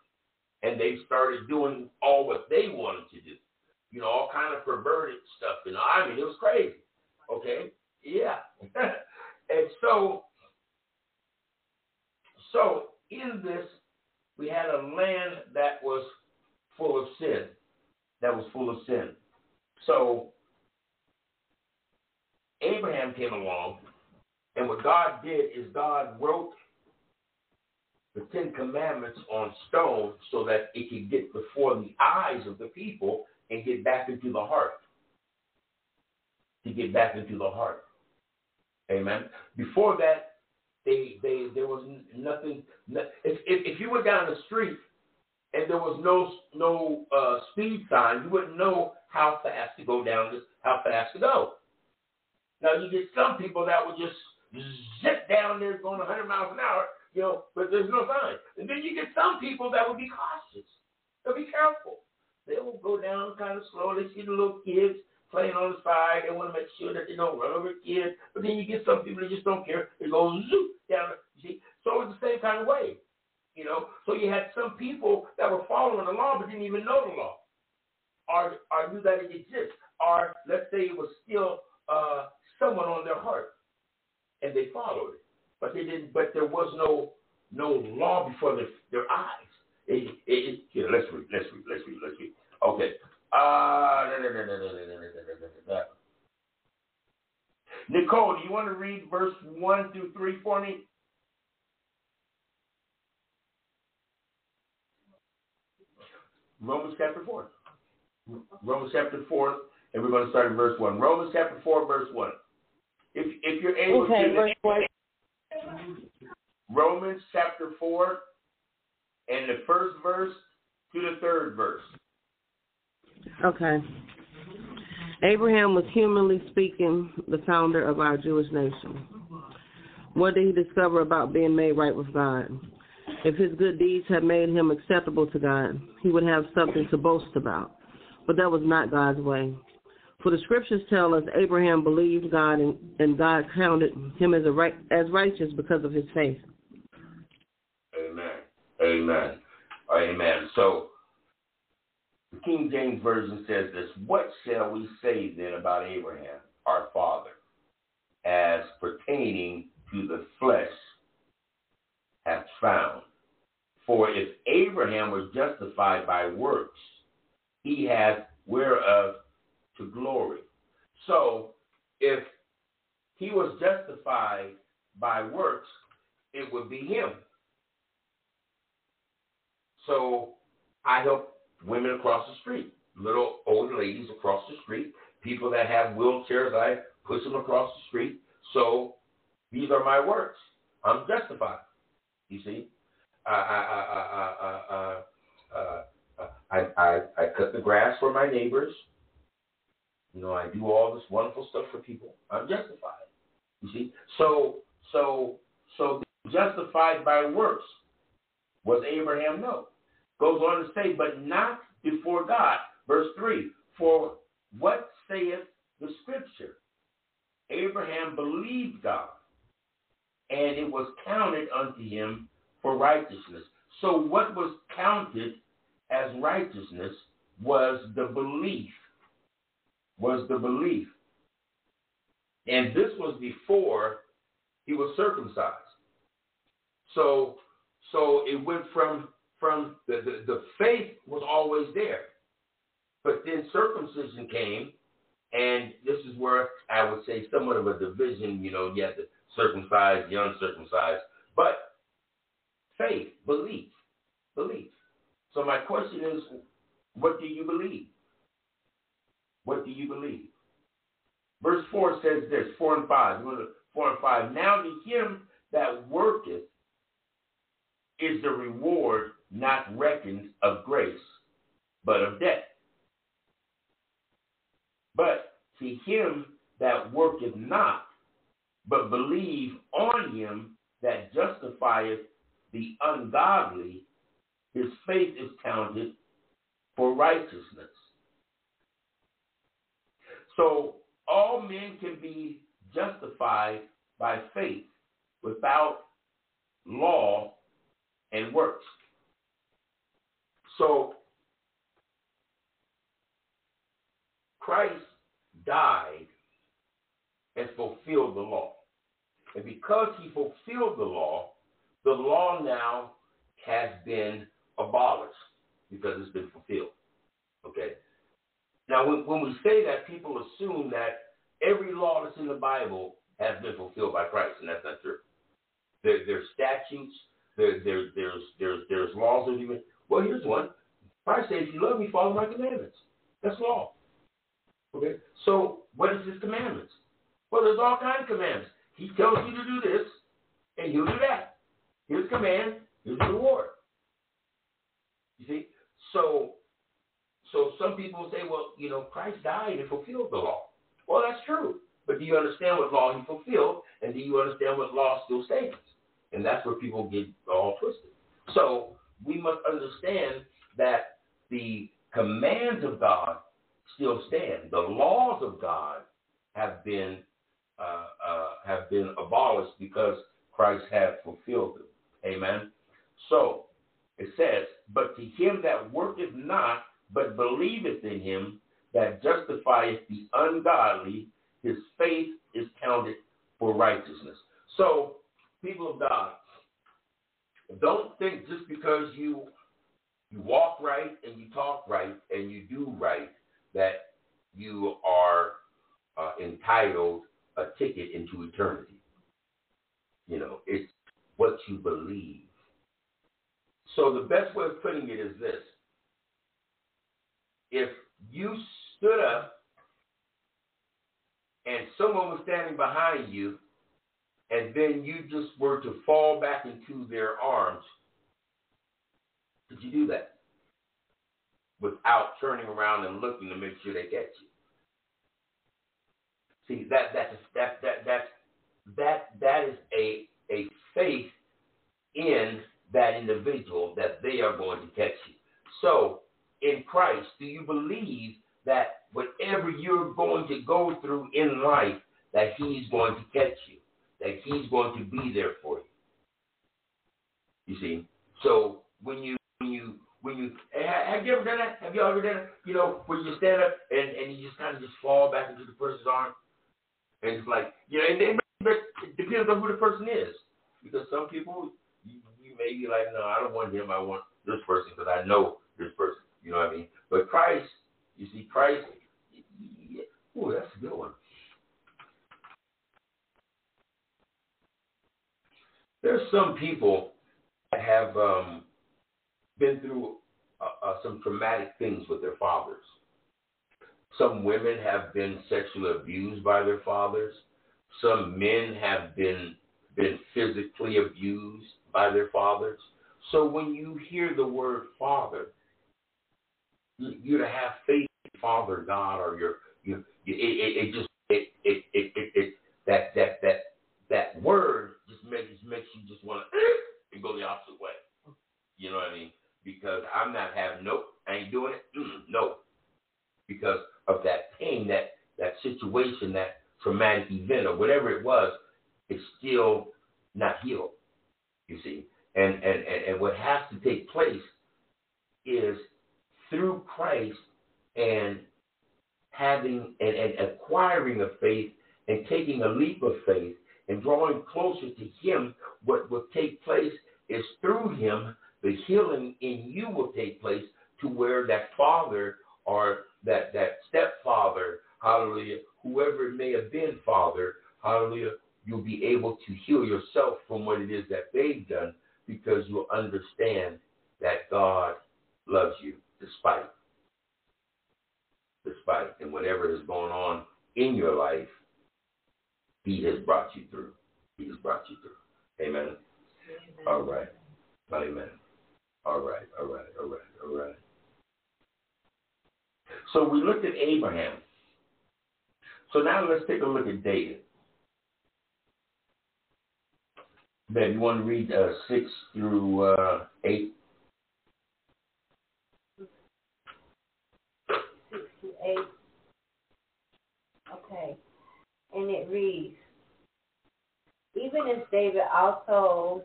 And they started doing all what they wanted to do. You know, all kind of perverted stuff. You know, I mean, it was crazy. Okay? Yeah. (laughs) and so, so in this, we had a land that was full of sin. That was full of sin. So Abraham came along, and what God did is God wrote the Ten Commandments on stone so that it could get before the eyes of the people and get back into the heart. To get back into the heart. Amen. Before that, they they there was nothing. If if, if you went down the street and there was no no uh, speed sign, you wouldn't know how fast to go down how fast to go. Now you get some people that would just zip down there going 100 miles an hour, you know, but there's no sign. And then you get some people that would be cautious. They'll be careful. They will go down kind of slow. They see the little kids playing on the side. They want to make sure that they don't run over kids. But then you get some people that just don't care. They go zoop down. You see, so it's the same kind of way. You know, so you had some people that were following the law but didn't even know the law, or, or knew that it exists, or let's say it was still uh, someone on their heart, and they followed it, but they didn't. But there was no no law before their, their eyes. It, it, here, let's read, let's read, let's read, let's read. Okay. Uh, Nicole, do you want to read verse 1 through 3 for me? Romans chapter 4. Romans chapter 4, and we're going to start in verse 1. Romans chapter 4, verse 1. If, if you're able Okay, to. verse 1. Romans chapter 4, and the first verse to the third verse. Okay. Abraham was humanly speaking the founder of our Jewish nation. What did he discover about being made right with God? If his good deeds had made him acceptable to God, he would have something to boast about. But that was not God's way. For the scriptures tell us Abraham believed God and, and God counted him as right, as righteous because of his faith. Amen. Amen. So the King James Version says this What shall we say then about Abraham, our father, as pertaining to the flesh hath found? For if Abraham was justified by works, he hath whereof to glory. So if he was justified by works, it would be him. So I help women across the street, little old ladies across the street, people that have wheelchairs, I push them across the street. So these are my works. I'm justified. You see, I I I I I, I, I, I cut the grass for my neighbors. You know, I do all this wonderful stuff for people. I'm justified. You see, so so so justified by works was Abraham? No. Goes on to say, but not before God. Verse 3 For what saith the scripture? Abraham believed God, and it was counted unto him for righteousness. So, what was counted as righteousness was the belief. Was the belief. And this was before he was circumcised. So, so it went from from the, the, the faith was always there. But then circumcision came, and this is where I would say somewhat of a division, you know, you have the circumcised, the uncircumcised. But faith, belief, belief. So my question is, what do you believe? What do you believe? Verse 4 says this, 4 and 5. Go 4 and 5. Now to him that worketh is the reward not reckoned of grace, but of debt. But to him that worketh not, but believe on him that justifieth the ungodly, his faith is counted for righteousness. So all men can be justified by faith without law and works. So Christ died and fulfilled the law. And because he fulfilled the law, the law now has been abolished because it's been fulfilled. Okay? Now, when, when we say that, people assume that every law that's in the Bible has been fulfilled by Christ, and that's not true. There, there's statutes, there, there, there's, there's, there's laws that even. Well, here's one. Christ says, if you love me, follow my commandments. That's law. Okay? So, what is his commandments? Well, there's all kinds of commandments. He tells you to do this, and you do that. Here's command, here's the reward. You see? So, so some people say, well, you know, Christ died and fulfilled the law. Well, that's true. But do you understand what law he fulfilled? And do you understand what law still stands? And that's where people get all twisted. So we must understand that the commands of God still stand. The laws of God have been uh, uh, have been abolished because Christ had fulfilled them. Amen. So it says, but to him that worketh not, but believeth in him that justifieth the ungodly, his faith is counted for righteousness. So, people of God, don't think just because you you walk right and you talk right and you do right that you are uh, entitled a ticket into eternity. You know, it's what you believe. So the best way of putting it is this. If you stood up and someone was standing behind you and then you just were to fall back into their arms, did you do that? without turning around and looking to make sure they get you. See that that's that that that that that is a a faith in that individual that they are going to catch you. So in Christ, do you believe that whatever you're going to go through in life, that He's going to catch you, that He's going to be there for you? You see, so when you when you when you have you ever done that? Have you ever done it? You know, when you stand up and and you just kind of just fall back into the person's arm, and it's like you know, and then it depends on who the person is, because some people you, you may be like, no, I don't want him, I want this person because I know this person. You know what I mean? But Christ, you see, Christ. Oh, that's a good one. There's some people that have um, been through uh, uh, some traumatic things with their fathers. Some women have been sexually abused by their fathers. Some men have been been physically abused by their fathers. So when you hear the word father, you to have faith in Father God or your you, it, it, it just it, it, it, it, it that that that that word makes makes you just want (clears throat) to go the opposite way. You know what I mean? Because I'm not having nope, I ain't doing it. No, because of that pain, that that situation, that traumatic event or whatever it was, it's still not healed. You see, and and and, and what has to take place is through Christ and having and, and acquiring a faith and taking a leap of faith and drawing closer to Him, what will take place is through Him, the healing in you will take place to where that father or that, that stepfather, hallelujah, whoever it may have been, father, hallelujah, you'll be able to heal yourself from what it is that they've done because you'll understand that God loves you despite. Despite. And whatever is going on in your life, He has brought you through. He has brought you through. Amen. Amen. All right. Amen. All right, all right, all right, all right. So we looked at Abraham. So now let's take a look at David. Ben, you want to read uh, 6 through uh, 8? eight. Okay. And it reads, even as David also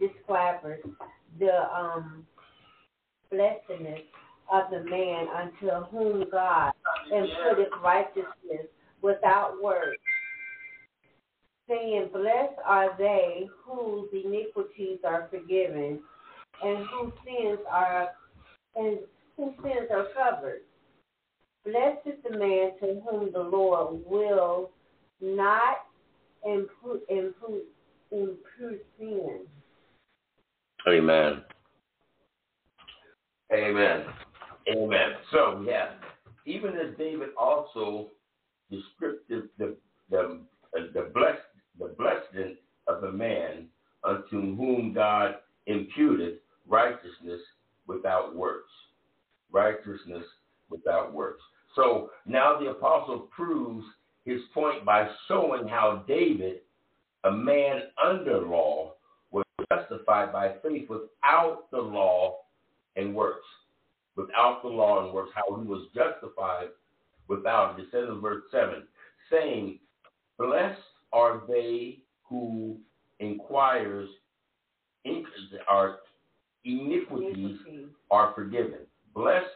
describes the um, blessedness of the man unto whom God imputeth righteousness without works, saying, Blessed are they whose iniquities are forgiven, and whose sins are and whose sins are covered. Blessed is the man to whom the Lord will not impute, impute, impute sin. Amen. Amen. Amen. So yeah, even as David also described the the uh, the blessed the blessing of the man unto whom God imputed righteousness without works. Righteousness without works. So now the apostle proves his point by showing how David, a man under law, was justified by faith without the law and works. Without the law and works, how he was justified without it. It says in verse 7, saying, Blessed are they who inquires are iniquities are forgiven. Blessed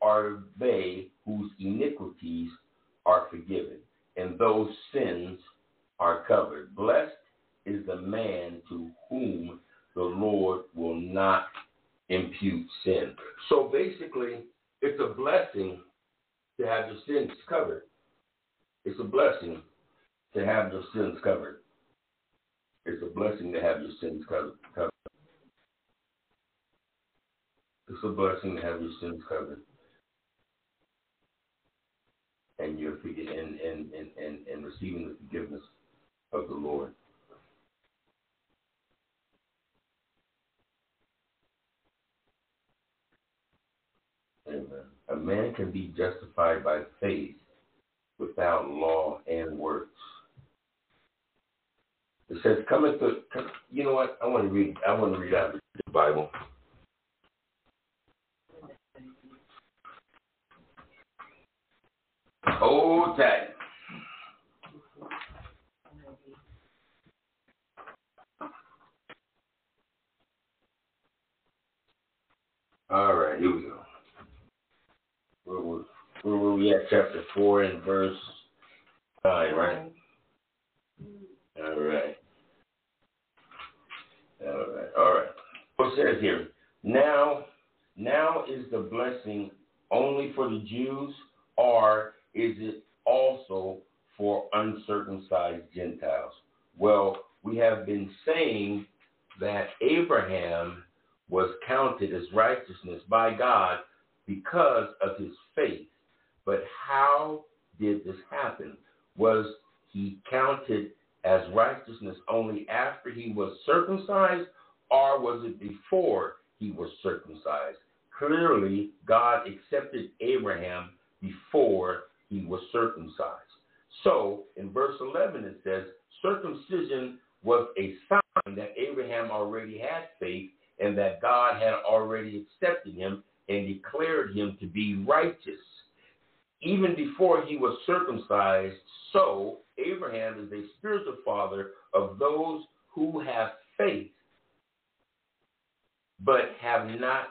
are they whose iniquities are forgiven, and those sins are covered. Blessed is the man to whom the Lord will not impute sin. So basically, it's a blessing to have your sins covered. It's a blessing to have your sins covered. It's a blessing to have your sins covered. It's a blessing to have your sins covered. And you're and, and, and, and, and receiving the forgiveness of the Lord. Amen. a man can be justified by faith without law and works. It says, "Cometh the." You know what? I want to read. I want to read out the Bible. Hold tight. All right, here we go. Where were, where were we at? Chapter 4 and verse 9, right? All right. All right. All right. What says here? Now, now is the blessing only for the Jews, or is it also for uncircumcised Gentiles? Well, we have been saying that Abraham was counted as righteousness by God because of his faith. But how did this happen? Was he counted as righteousness only after he was circumcised, or was it before he was circumcised? Clearly, God accepted Abraham before he was circumcised. So, in verse 11, it says, circumcision was a sign that Abraham already had faith and that God had already accepted him and declared him to be righteous. Even before he was circumcised, so Abraham is a spiritual father of those who have faith but have not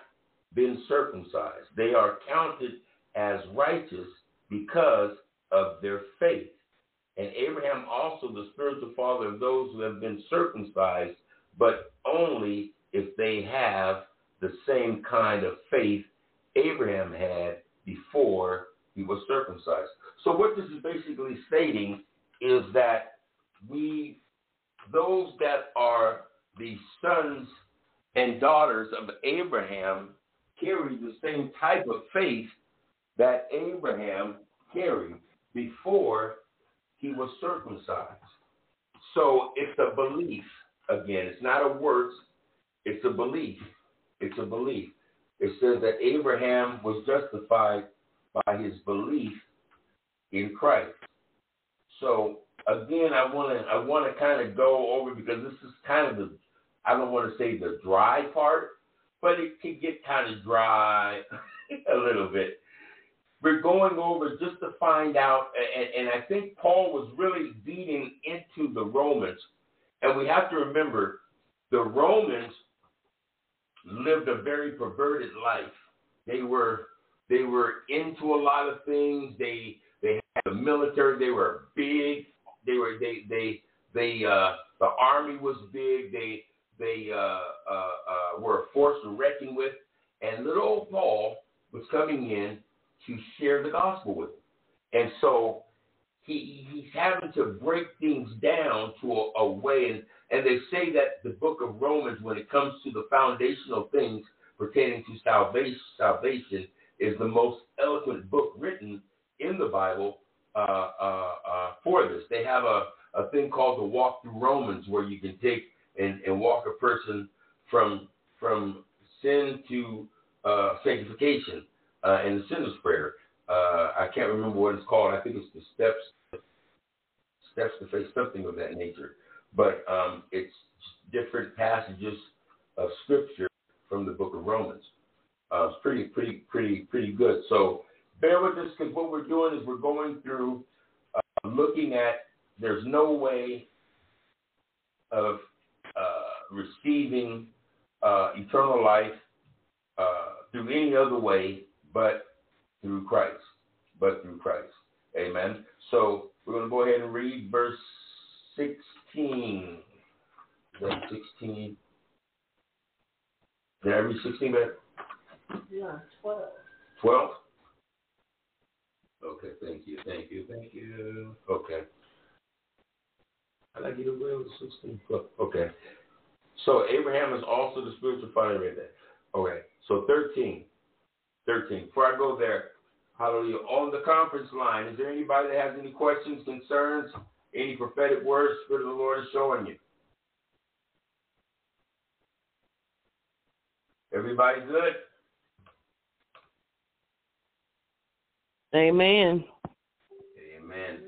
been circumcised. They are counted as righteous because of their faith. And Abraham also the spiritual father of those who have been circumcised, but only if they have the same kind of faith Abraham had before he was circumcised. So what this is basically stating is that we those that are the sons and daughters of Abraham carry the same type of faith that Abraham carried before he was circumcised. So it's a belief. Again, it's not a works, it's a belief. It's a belief. It says that Abraham was justified by his belief in Christ. So again, I want to I want to kind of go over because this is kind of the I don't want to say the dry part, but it can get kind of dry (laughs) a little bit. We're going over just to find out, and, and I think Paul was really beating into the Romans, and we have to remember the Romans lived a very perverted life. They were they were into a lot of things. They they had the military. They were big. They were they they they uh, the army was big. They they uh, uh, uh, were a force to reckon with. And little old Paul was coming in to share the gospel with. And so he he's having to break things down to a, a way. And, and they say that the book of Romans, when it comes to the foundational things pertaining to salvation, salvation is the most eloquent book written in the Bible uh, uh, uh, for this. They have a, a thing called the Walk Through Romans, where you can take and, and walk a person from from sin to uh, sanctification uh, in the sinner's prayer. Uh, I can't remember what it's called. I think it's the steps steps to faith, something of that nature. But um, it's different passages of scripture from the book of Romans. Uh, it's pretty, pretty, pretty, pretty good. So bear with us because what we're doing is we're going through uh, looking at. There's no way of uh, receiving uh, eternal life uh, through any other way but through Christ. But through Christ. Amen. So we're going to go ahead and read verse 16. Verse 16. Did I read 16 back? Yeah, 12. 12? Okay, thank you, thank you, thank you. Okay. I like you to with 16. 12. Okay. So Abraham is also the spiritual father right there. Okay. So 13. 13. Before I go there, hallelujah. On the conference line, is there anybody that has any questions, concerns, any prophetic words Spirit of the Lord is showing you? Everybody good? Amen. Amen.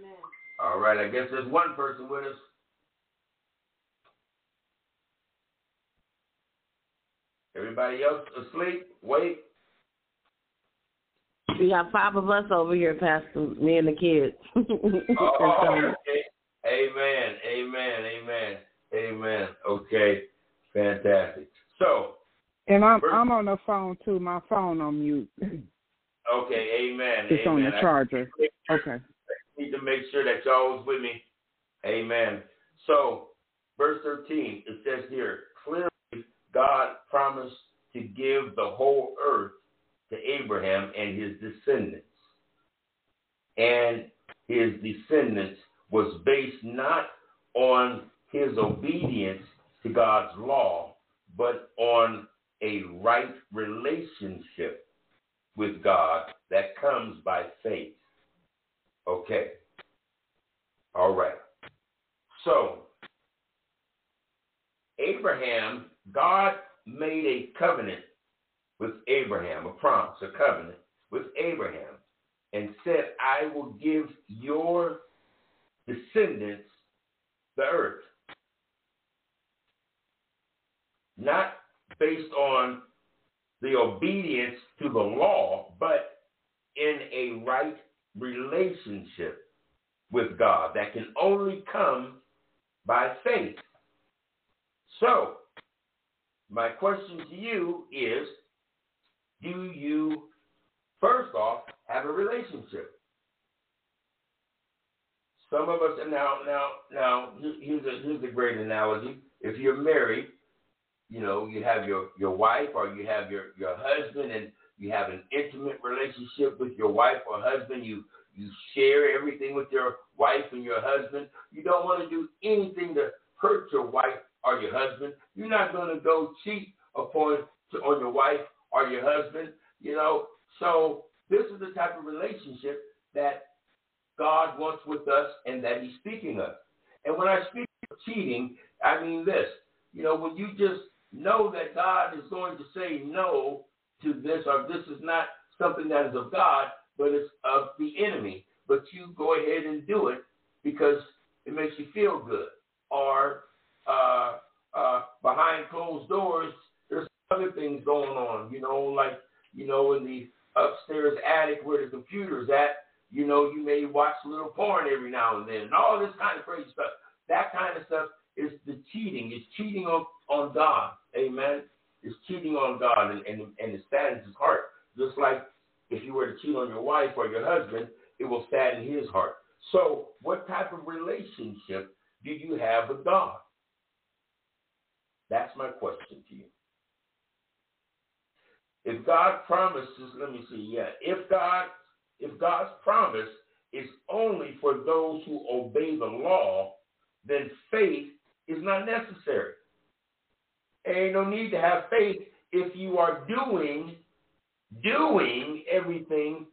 All right, I guess there's one person with us. Everybody else asleep? Wait. We got five of us over here, Pastor. Me and the kids. (laughs) Oh, okay. Amen. Amen. Amen. Amen. Okay. Fantastic. So, And I'm First- I'm on the phone too. My phone on mute. (laughs) okay. Amen. It's on the I charger. Okay. need to make sure that y'all was with me. Amen. So, verse 13, it says here, clearly God promised to give the whole earth to Abraham and his descendants. And his descendants was based not on his obedience to God's law, but on a right relationship with God that comes by faith. Okay. All right. So, Abraham, God made a covenant with Abraham, a promise, a covenant with Abraham, and said, I will give your descendants the earth. Not based on the obedience to the law, but in a right relationship with God that can only come by faith. So, my question to you is do you, first off, have a relationship? Some of us, now, now, now, here's a, here's a great analogy. If you're married, you know, you have your, your wife or you have your, your husband and you have an intimate relationship with your wife or husband. You, you share everything with your wife and your husband. You don't want to do anything to hurt your wife or your husband. You're not going to go cheat upon to, on your wife or your husband. You know, so this is the type of relationship that God wants with us and that He's speaking of. And when I speak of cheating, I mean this. You know, when you just know that God is going to say no to this, or this is not something that is of God, but it's of the enemy, but you go ahead and do it because it makes you feel good, or uh, uh, behind closed doors, going on. You know, like you know, in the upstairs attic where the computer's at, you know, you may watch a little porn every now and then, and all this kind of crazy stuff. That kind of stuff is the cheating. It's cheating on, on God. Amen. It's cheating on God and, and, and it saddens his heart. Just like if you were to cheat on your wife or your husband, it will sadden his heart. So, what type of relationship do you have with God? That's my question to you. If God promises, let me see, yeah, if God, if God's promise is only for those who obey the law, then faith is not necessary. Ain't no need to have faith if you are doing doing everything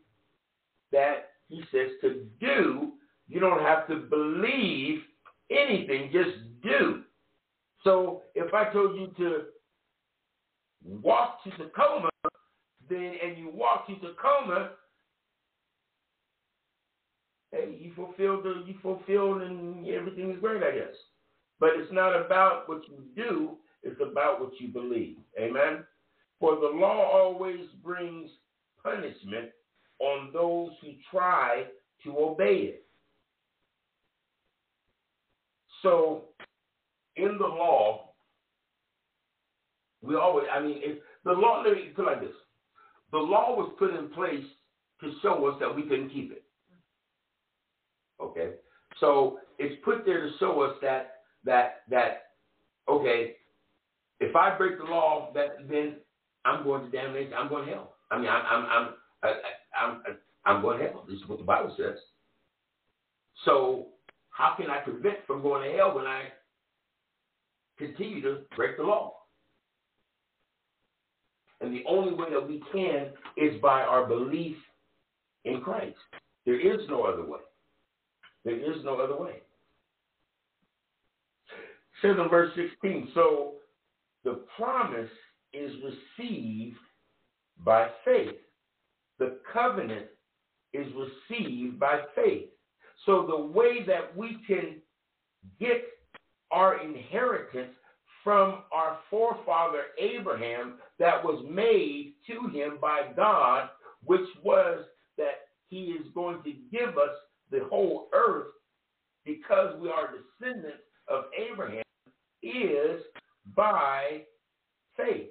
that he says to do. You don't have to believe anything, just do. So if I told you to walk to Tacoma, then and you walk to Tacoma, hey, you fulfilled the you fulfilled and everything is great, I guess. But it's not about what you do, it's about what you believe. Amen. For the law always brings punishment on those who try to obey it. So in the law, we always I mean if the law let me put like this. The law was put in place to show us that we couldn't keep it. Okay? So it's put there to show us that that that okay, if I break the law, that then I'm going to damnation. I'm going to hell. I mean, I'm I'm I'm I, I'm I'm going to hell. This is what the Bible says. So how can I prevent from going to hell when I continue to break the law? And the only way that we can is by our belief in Christ. There is no other way. There is no other way. It says in verse 16, so the promise is received by faith. The covenant is received by faith. So the way that we can get our inheritance from our forefather Abraham that was made to him by God, which was that he is going to give us the whole earth because we are descendants of Abraham, is by faith.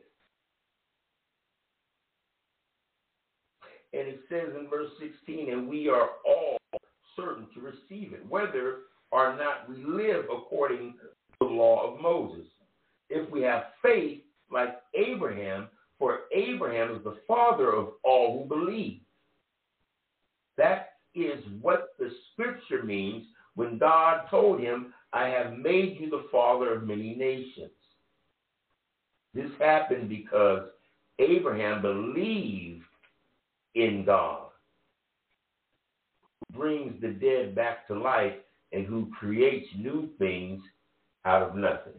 And it says in verse 16, and we are all certain to receive it, whether or not we live according to the law of Moses. If we have faith like Abraham, for Abraham is the father of all who believe. That is what the scripture means when God told him, I have made you the father of many nations. This happened because Abraham believed in God, who brings the dead back to life and who creates new things out of nothing.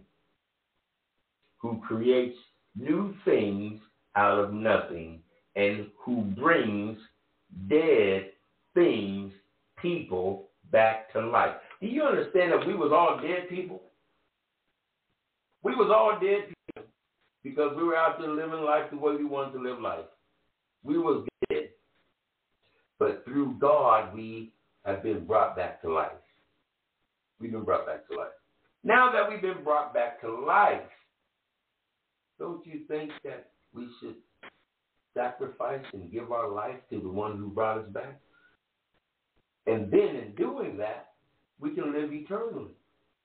Who creates new things out of nothing and who brings dead things, people back to life. Do you understand that we was all dead people? We was all dead people because we were out there living life the way we wanted to live life. We was dead. But through God, we have been brought back to life. We've been brought back to life. Now that we've been brought back to life, don't you think that we should sacrifice and give our life to the one who brought us back? And then in doing that, we can live eternally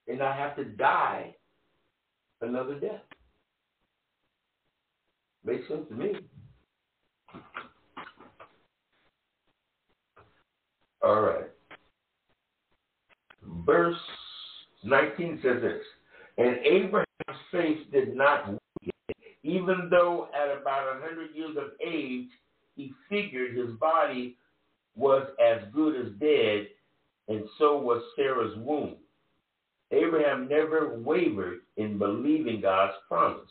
and not have to die another death. Makes sense to me. All right. Verse 19 says this And Abraham's faith did not even though at about a 100 years of age, he figured his body was as good as dead, and so was Sarah's womb. Abraham never wavered in believing God's promise.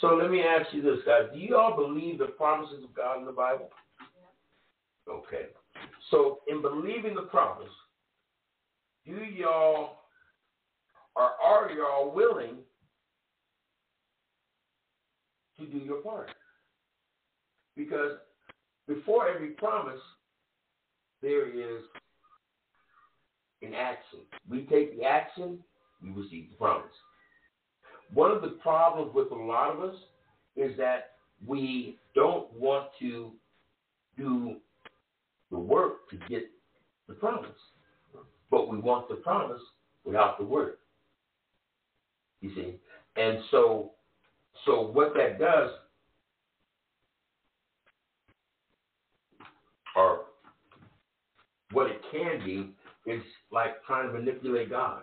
So let me ask you this, guys. Do you all believe the promises of God in the Bible? Okay. So in believing the promise, do y'all or are y'all willing to do your part? Because before every promise, there is an action. We take the action, we receive the promise. One of the problems with a lot of us is that we don't want to do the work to get the promise, but we want the promise without the work. You see, and so, so what that does, or what it can do, is like trying to manipulate God.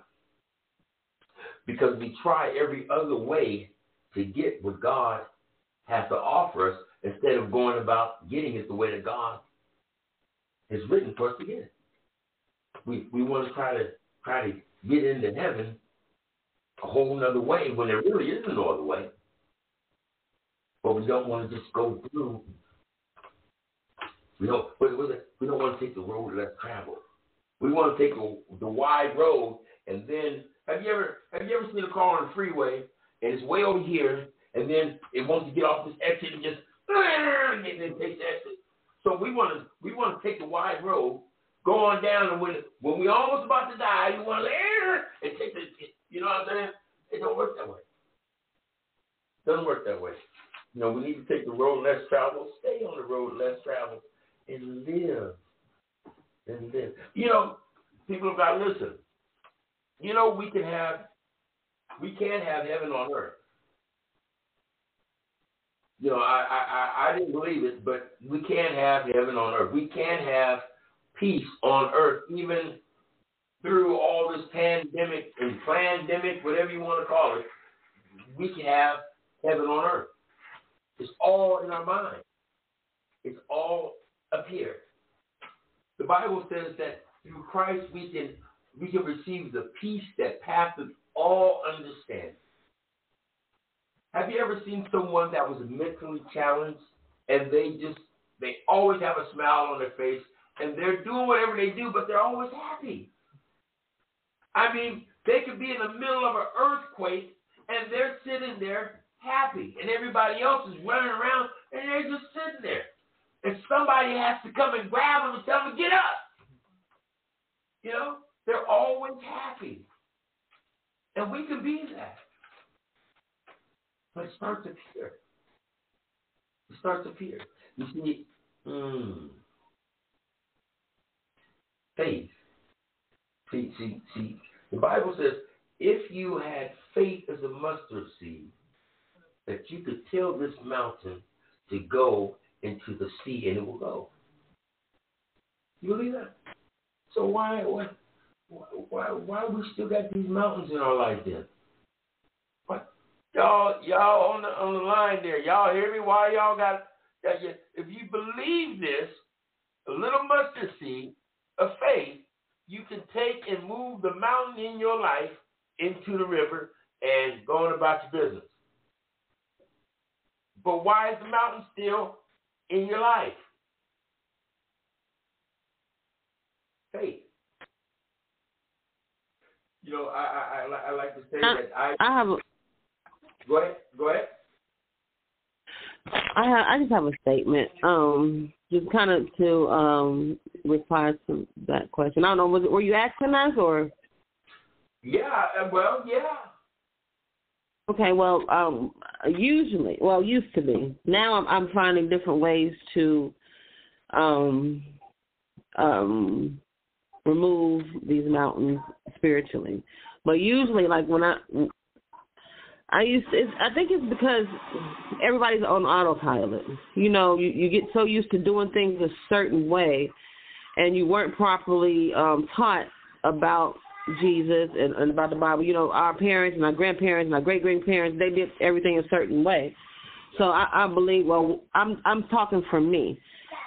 Because we try every other way to get what God has to offer us instead of going about getting it the way that God has written for us to get it. We we want to try to try to get into heaven a whole other way when there really is no other way. But we don't want to just go through. We don't we, don't want to take the road less traveled. We want to take the, wide road, and then have you ever have you ever seen a car on the freeway and it's way over here, and then it wants to get off this exit and just (laughs) and then the exit. So we want to we want to take the wide road, go on down, and when when we almost about to die, you want to and take the you know what I'm saying? It don't work that way. It Doesn't work that way. You know, we need to take the road less traveled, stay on the road less traveled, and live and live. You know, people have got to listen. You know, we can have, we can have heaven on earth. You know, I, I, I didn't believe it, but we can have heaven on earth. We can have peace on earth, even through all this pandemic and pandemic, whatever you want to call it. We can have heaven on earth. It's all in our mind. It's all up here. The Bible says that through Christ we can we can receive the peace that passes all understanding. Have you ever seen someone that was mentally challenged and they just they always have a smile on their face and they're doing whatever they do, but they're always happy. I mean, they could be in the middle of an earthquake and they're sitting there happy, and everybody else is running around and they're just sitting there. And somebody has to come and grab them and tell them, get up. You know, they're always happy. And we can be that. But it starts up here. It starts up here. You see, mm, faith. See, see, see, the Bible says if you had faith as a mustard seed, that you could tell this mountain to go into the sea and it will go. You believe that? So why why why why we still got these mountains in our life then? What y'all y'all on the on the line there? Y'all hear me? Why y'all got that? You, if you believe this, a little mustard seed of faith, you can take and move the mountain in your life into the river and going about your business. But why is the mountain still in your life? Faith. You know, I I, I, I like to say I, that I I have a, go ahead, go ahead. I have, I just have a statement. Um, just kind of to um reply to that question. I don't know. Was it, were you asking us or? Yeah, uh, well, yeah. Okay, well, um, usually, well, used to be. Now I'm I'm finding different ways to um um remove these mountains spiritually. But usually, like when I I used to, I think it's because everybody's on autopilot. You know, you you get so used to doing things a certain way, and you weren't properly um taught about Jesus and, and about the Bible. You know, our parents and our grandparents and our great grandparents, they did everything a certain way. So I, I believe. Well, I'm I'm talking for me.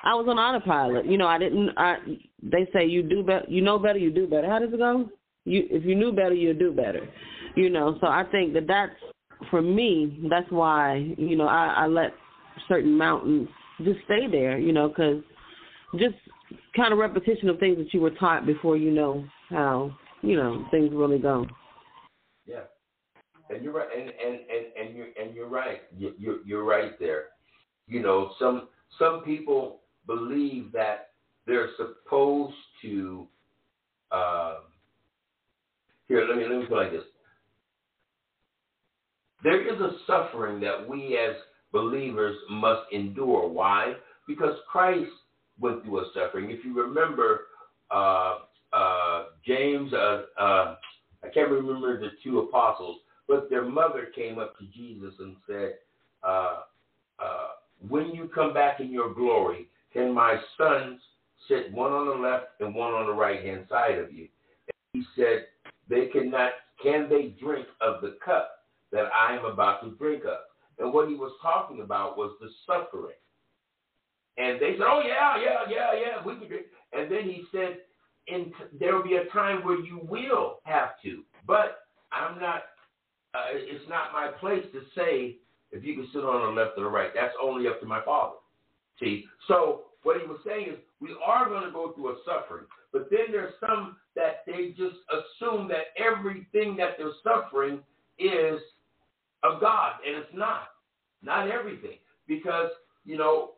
I was on autopilot. You know, I didn't. I they say you do better. You know better. You do better. How does it go? You if you knew better, you'd do better. You know. So I think that that's for me. That's why you know I, I let certain mountains just stay there. You know, because just kind of repetition of things that you were taught before you know how you know things really go. Yeah, and you're right, and and and, and you're and you're right. You, you're you're right there. You know, some some people believe that they're supposed to. Uh, here, let me let me put like this. There is a suffering that we as believers must endure. Why? Because Christ went through a suffering. If you remember, uh, uh, James, uh, uh, I can't remember the two apostles, but their mother came up to Jesus and said, uh, uh, When you come back in your glory, can my sons sit one on the left and one on the right hand side of you? And he said, They cannot, can they drink of the cup that I am about to drink of? And what he was talking about was the suffering. And they said, "Oh yeah, yeah, yeah, yeah, we can drink." And then he said, "And there will be a time where you will have to, but I'm not. Uh, it's not my place to say if you can sit on the left or the right. That's only up to my Father." See, so what he was saying is we are going to go through a suffering, but then there's some that they just assume that everything that they're suffering is of God, and it's not. Not everything, because you know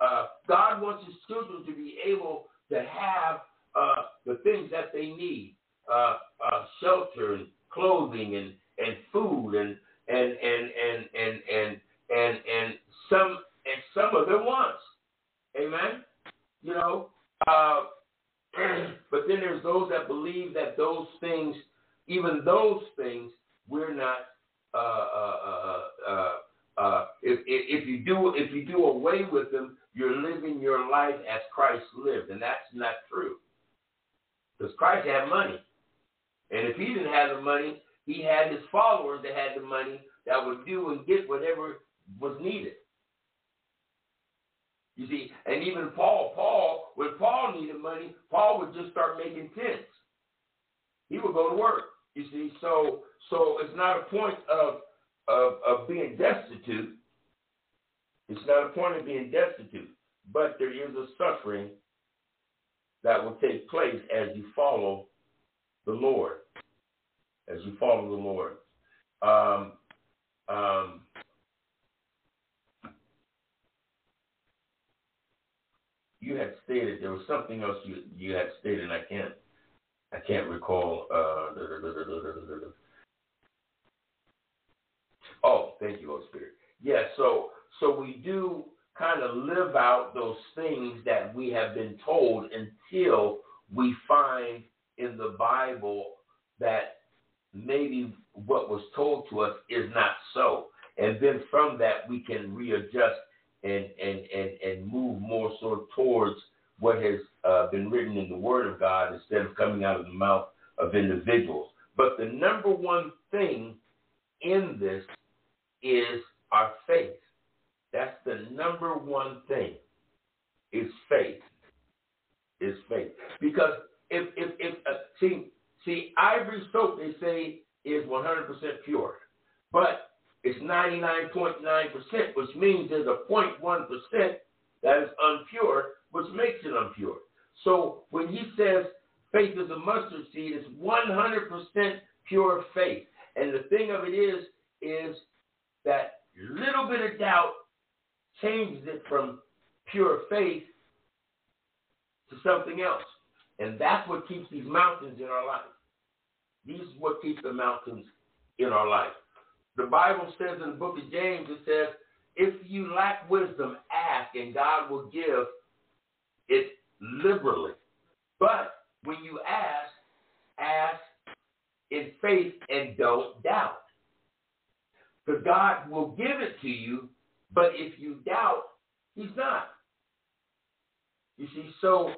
uh, God wants His children to be able to have uh, the things that they need, uh, uh, shelter and clothing and, and food and and and and and and and, and some and some of their wants. Amen. You know, uh, (clears throat) but then there's those that believe that those things, even those things, we're not. Uh, uh, uh, uh, uh if, if you do if you do away with them, you're living your life as Christ lived, and that's not true. Because Christ had money, and if he didn't have the money, he had his followers that had the money that would do and get whatever was needed. You see, and even Paul, Paul, when Paul needed money, Paul would just start making tents. He would go to work. You see, so so it's not a point of of, of being destitute. It's not a point of being destitute, but there is a suffering that will take place as you follow the Lord. As you follow the Lord. Um, um, you had stated there was something else you you had stated. And I can't I can't recall. Uh, oh, thank you, Holy Spirit. Yes. Yeah, so so we do kind of live out those things that we have been told until we find in the Bible that maybe what was told to us is not so. And then from that, we can readjust and, and, and, and move more so towards what has uh, been written in the Word of God instead of coming out of the mouth of individuals. But the number one thing in this is our faith. That's the number one thing is faith. Is faith. Because if if if uh, see see ivory soap they say is 100% pure, but it's 99.9%, which means there's a 0.1% that is impure, which makes it impure. So when he says faith is a mustard seed, it's 100% pure faith. And the thing of it is, is that little bit of doubt changes it from pure faith to something else. And that's what keeps these mountains in our life. These is what keeps the mountains in our life. The Bible says in the book of James, it says, if you lack wisdom, ask, and God will give it liberally. But when you ask, ask in faith and don't doubt. Because God will give it to you, but if you doubt, He's not. You see, so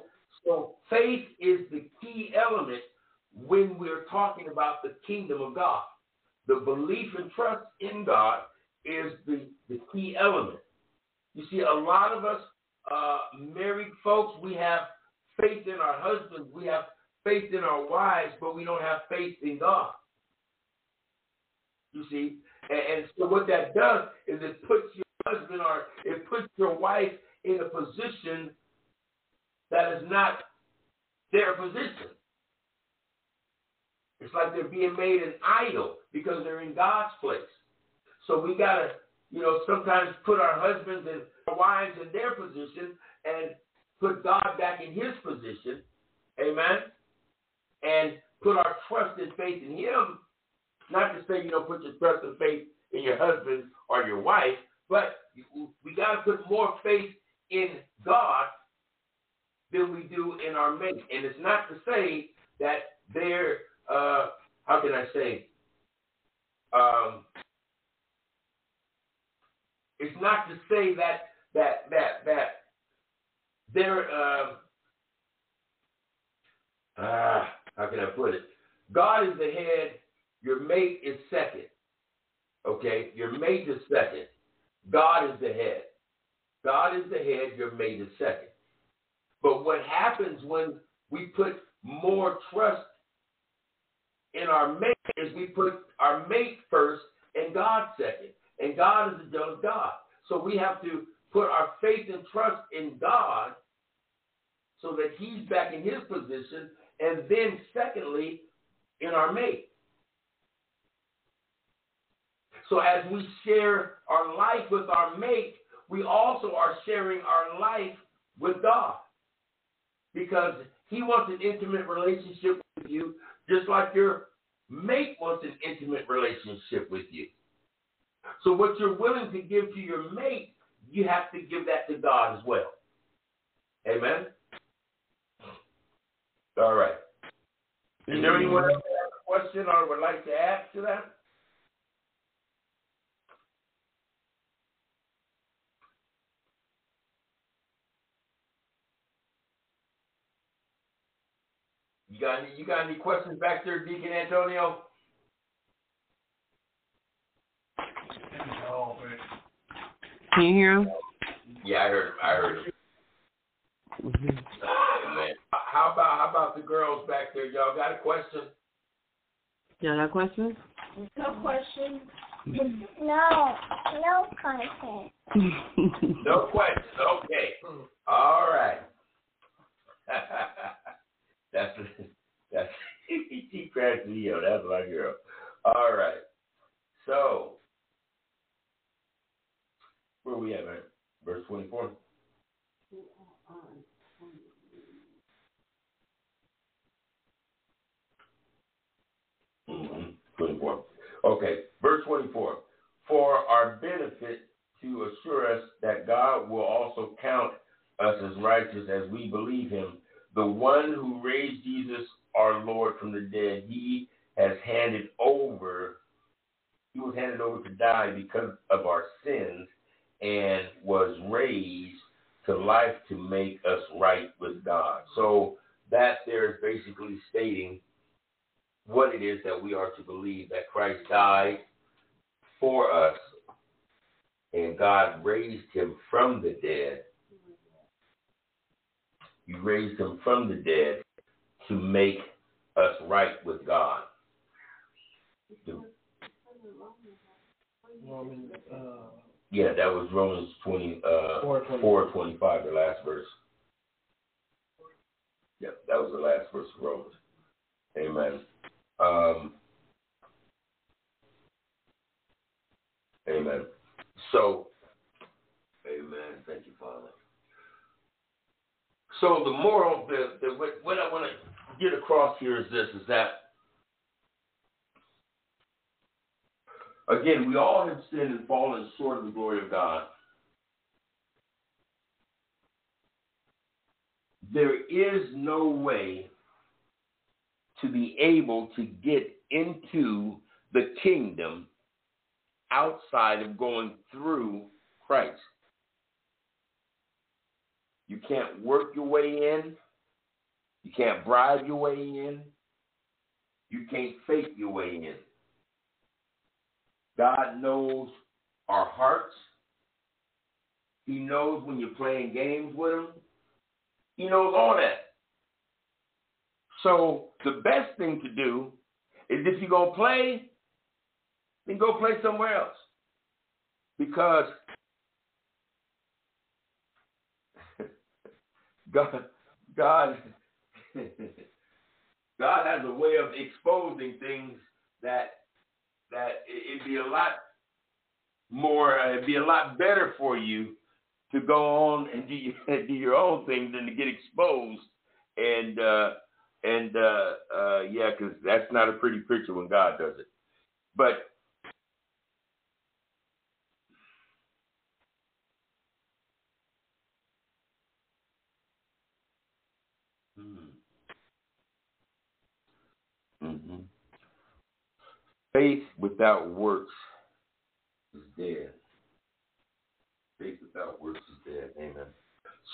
so faith is the key element when we're talking about the kingdom of God. The belief and trust in God is the, the key element. You see, a lot of us uh, married folks, we have faith in our husbands, we have faith in our wives, but we don't have faith in God. You see, and, and so what that does is it puts your husband or it puts your wife in a position that is not their position. It's like they're being made an idol because they're in God's place. So we got to, you know, sometimes put our husbands and our wives in their position and put God back in his position. Amen. And put our trust and faith in him. Not to say, you know, put your trust and faith in your husband or your wife, but we got to put more faith in God than we do in our mate. And it's not to say that they're, uh, how can I say, um, it's not to say that that that that they're uh, ah, how can I put it? God is the head. Your mate is second. Okay, your mate is second. God is the head. God is the head. Your mate is second. But what happens when we put more trust in our mate is we put our mate first and God second. And God is a jealous God. So we have to put our faith and trust in God so that he's back in his position. And then, secondly, in our mate. So as we share our life with our mate, we also are sharing our life with God. Because he wants an intimate relationship with you, just like your mate wants an intimate relationship with you. So what you're willing to give to your mate, you have to give that to God as well. Amen. All right. Is there anyone else that has a question or would like to add to that? You got any, you got any questions back there, Deacon Antonio? Can you hear him? Yeah, I heard him. I heard him. Mm-hmm. Man. How about how about the girls back there? Y'all got a question? Y'all got questions? No question. (laughs) No, no question. No questions. Okay. All right. (laughs) that's (laughs) that's T. Crash Leo. That's my girl. All right. So where we at, man? Verse twenty-four. Mm-hmm. 24. Okay, verse 24. For our benefit to assure us that God will also count us as righteous as we believe him, the one who raised Jesus our Lord from the dead, he has handed over, he was handed over to die because of our sins and was raised to life to make us right with God. So that there is basically stating what it is that we are to believe that Christ died for us and God raised him from the dead. You raised him from the dead to make us right with God. Romans, uh, Yeah, that was Romans 20, uh, 4:25. 4 25, the last verse. Yep, that was the last verse of Romans. Amen. Um, amen. So, amen. Thank you, Father. So the moral, the, the what, I want to get across here is this: is that again, we all have sinned and fallen short of the glory of God. There is no way to be able to get into the kingdom outside of going through Christ. You can't work your way in. You can't bribe your way in. You can't fake your way in. God knows our hearts. He knows when you're playing games with Him. He knows all that. So the best thing to do is if you're going to play, then go play somewhere else. Because God, God, God has a way of exposing things that that it'd be a lot more, uh, it'd be a lot better for you to go on and do your, (laughs) do your own thing than to get exposed. And uh, and uh, uh, yeah, because that's not a pretty picture when God does it. But hmm faith without works is dead. Faith without works is dead. Amen.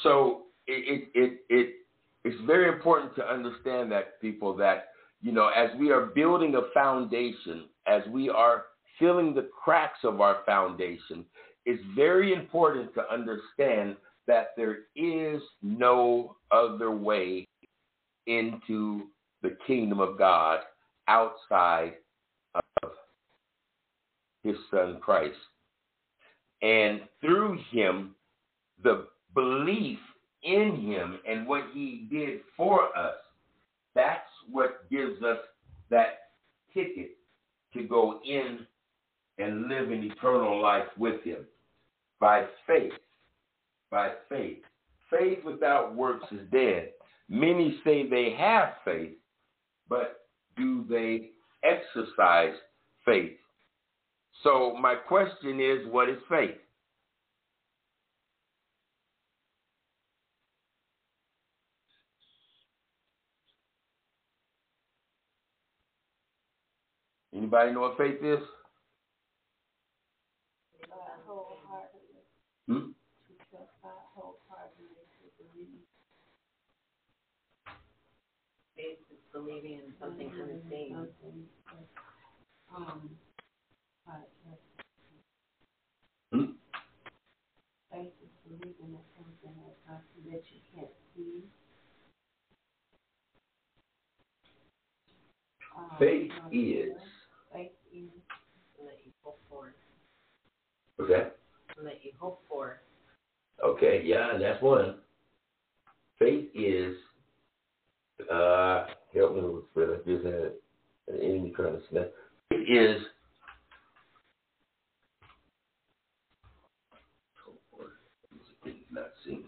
So it it it, it it's very important to understand that people that you know as we are building a foundation, as we are filling the cracks of our foundation, it's very important to understand that there is no other way into the kingdom of God outside of his son Christ. And through him, the belief in him and what he did for us, that's what gives us that ticket to go in and live an eternal life with him by faith. By faith. Faith without works is dead. Many say they have faith, but do they exercise faith? So, my question is what is faith? Anybody know what faith is? Hmm? Faith is believing in something unseen. Um, Hmm? faith is believing that something that something that you can't see. Um, Faith um, is. Faith is that you hope for, What's that? that you hope for. Okay, yeah, that's one. Faith is uh, help me with Fred. I just had an enemy trying to snap. It is not seen.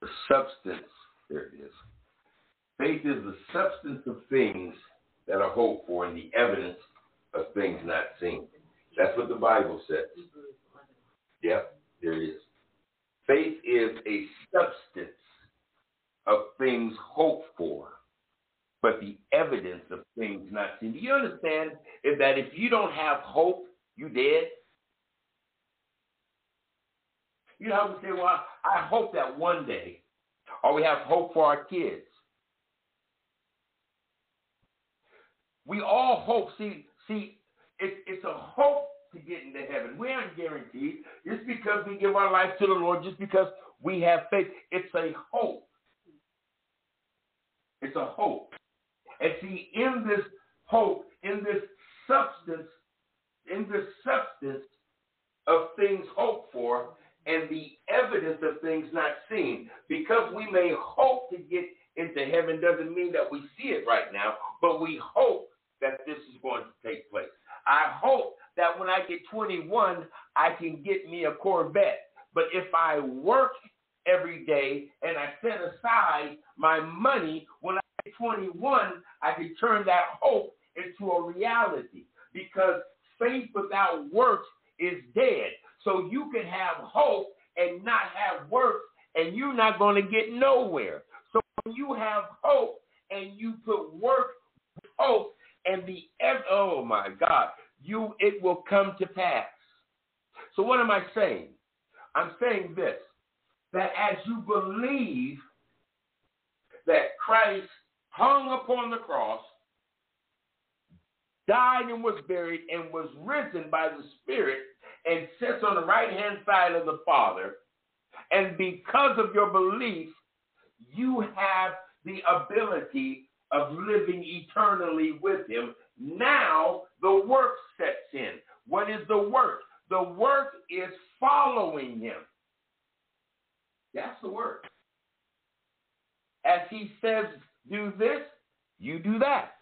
The substance, there it is. Faith is the substance of things that are hoped for and the evidence of things not seen. That's what the Bible says. Yep, there it is. Faith is a substance of things hoped for, but the evidence of things not seen. Do you understand is that if you don't have hope, you dead? You know, we say, well, I hope that one day, or we have hope for our kids. We all hope. See, see, it, it's a hope to get into heaven. We aren't guaranteed just because we give our life to the Lord, just because we have faith. It's a hope. It's a hope. And see, in this hope, in this substance, in this substance of things hoped for, and the evidence of things not seen. Because we may hope to get into heaven doesn't mean that we see it right now, but we hope that this is going to take place. I hope that when I get 21, I can get me a Corvette. But if I work every day and I set aside my money, when I get 21, I can turn that hope into a reality because faith without works is dead. So you can have hope and not have works, and you're not going to get nowhere. So when you have hope and you put work hope, and the oh my God, you it will come to pass. So what am I saying? I'm saying this that as you believe that Christ hung upon the cross, died and was buried, and was risen by the Spirit, and sits on the right hand side of the Father, and because of your belief, you have the ability of living eternally with Him. Now the work sets in. What is the work? The work is following Him. That's the work. As He says, do this, you do that.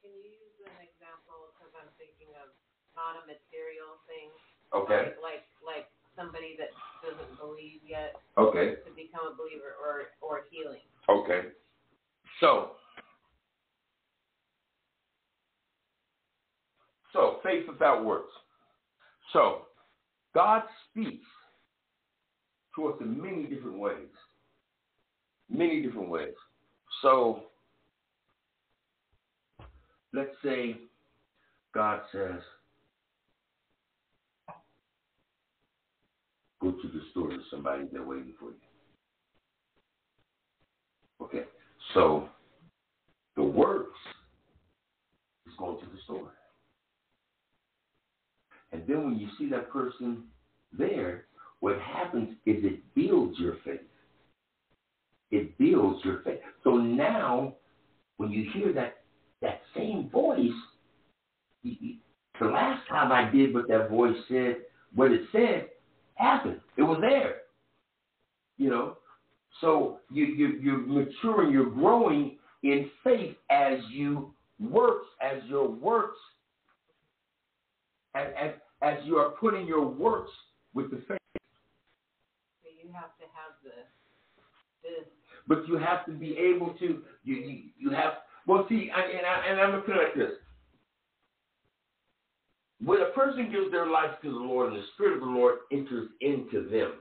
Can you use an example? Because I'm thinking of not a material thing. Okay. Like, like like somebody that doesn't believe yet Okay. to become a believer, or or healing. Okay. So, so faith without works. So, God speaks to us in many different ways. Many different ways. So, let's say God says, go to the store to somebody, they're waiting for you. Okay. So the works is going to the store. And then when you see that person there, what happens is it builds your faith. It builds your faith. So now, when you hear that that same voice, the last time I did what that voice said, what it said, happened. It was there. You know, so you, you, you're maturing, you're growing in faith as you work, as your works, as, as, as you are putting your works with the faith. So you have to have the this. But you have to be able to, you, you, you have, well, see, I, and, I, and I'm going to put it like this. When a person gives their life to the Lord and the Spirit of the Lord enters into them,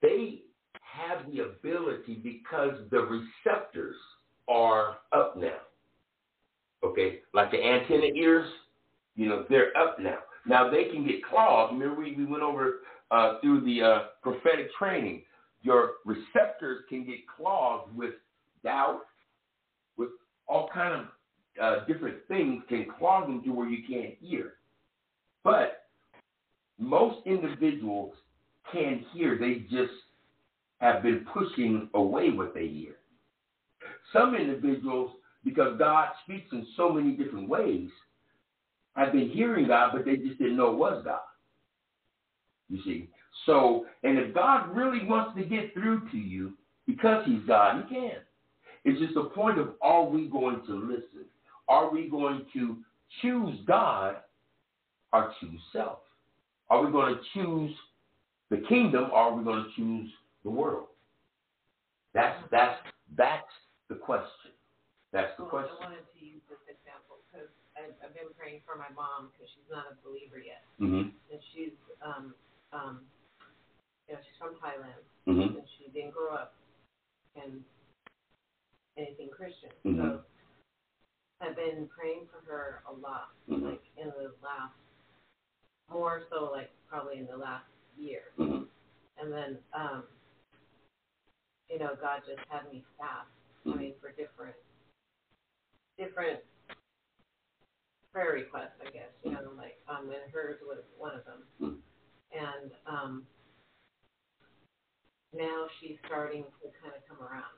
they have the ability because the receptors are up now. Okay, like the antenna ears, you know, they're up now. Now they can get clogged. Remember, we, we went over uh, through the uh, prophetic training. Your receptors can get clogged with doubt, with all kind of uh, different things can clog them to where you can't hear. But most individuals can hear. They just have been pushing away what they hear. Some individuals, because God speaks in so many different ways, have been hearing God, but they just didn't know it was God. You see? So, and if God really wants to get through to you, because He's God, He can. It's just a point of are we going to listen? Are we going to choose God or choose self? Are we going to choose the kingdom or are we going to choose the world? That's that's that's the question. That's the Well, question. I wanted to use this example because I've, I've been praying for my mom because she's not a believer yet, Mm-hmm. and she's um um you know she's from Thailand Mm-hmm. and she didn't grow up in anything Christian. Mhm. So I've been praying for her a lot, Mhm. like in the last, more so like probably in the last year. Mm-hmm. And then, um, you know, God just had me fast. I mean, for different, different prayer requests, I guess. You know, like um, and hers was one of them. Mhm. And um, now she's starting to kind of come around.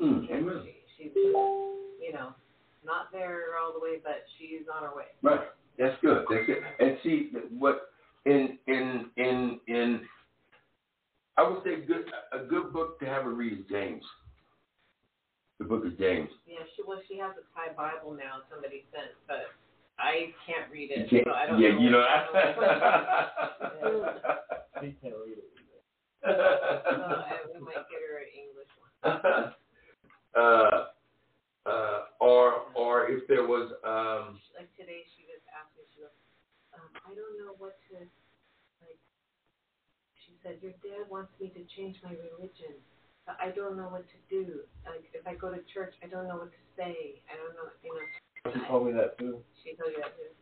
Mm, amen. She, she's, you know, not there all the way, but she's on her way. Right. That's good. That's good. And see what in in in in I would say good a good book to have her read is James. The book of James. Yeah, she well, she has a Thai Bible now. Somebody sent, but I can't read You it, can't- so I don't yeah, know. you know. I don't know He can't read it. So I, we might get her an English one. (laughs) uh, uh, or or if there was um, Like today, she was asking, she goes, um, I don't know what to like. She said, your dad wants me to change my religion. but I don't know what to do. Like if I go to church, I don't know what to say. I don't know, you know. She told me that too. She told you that too.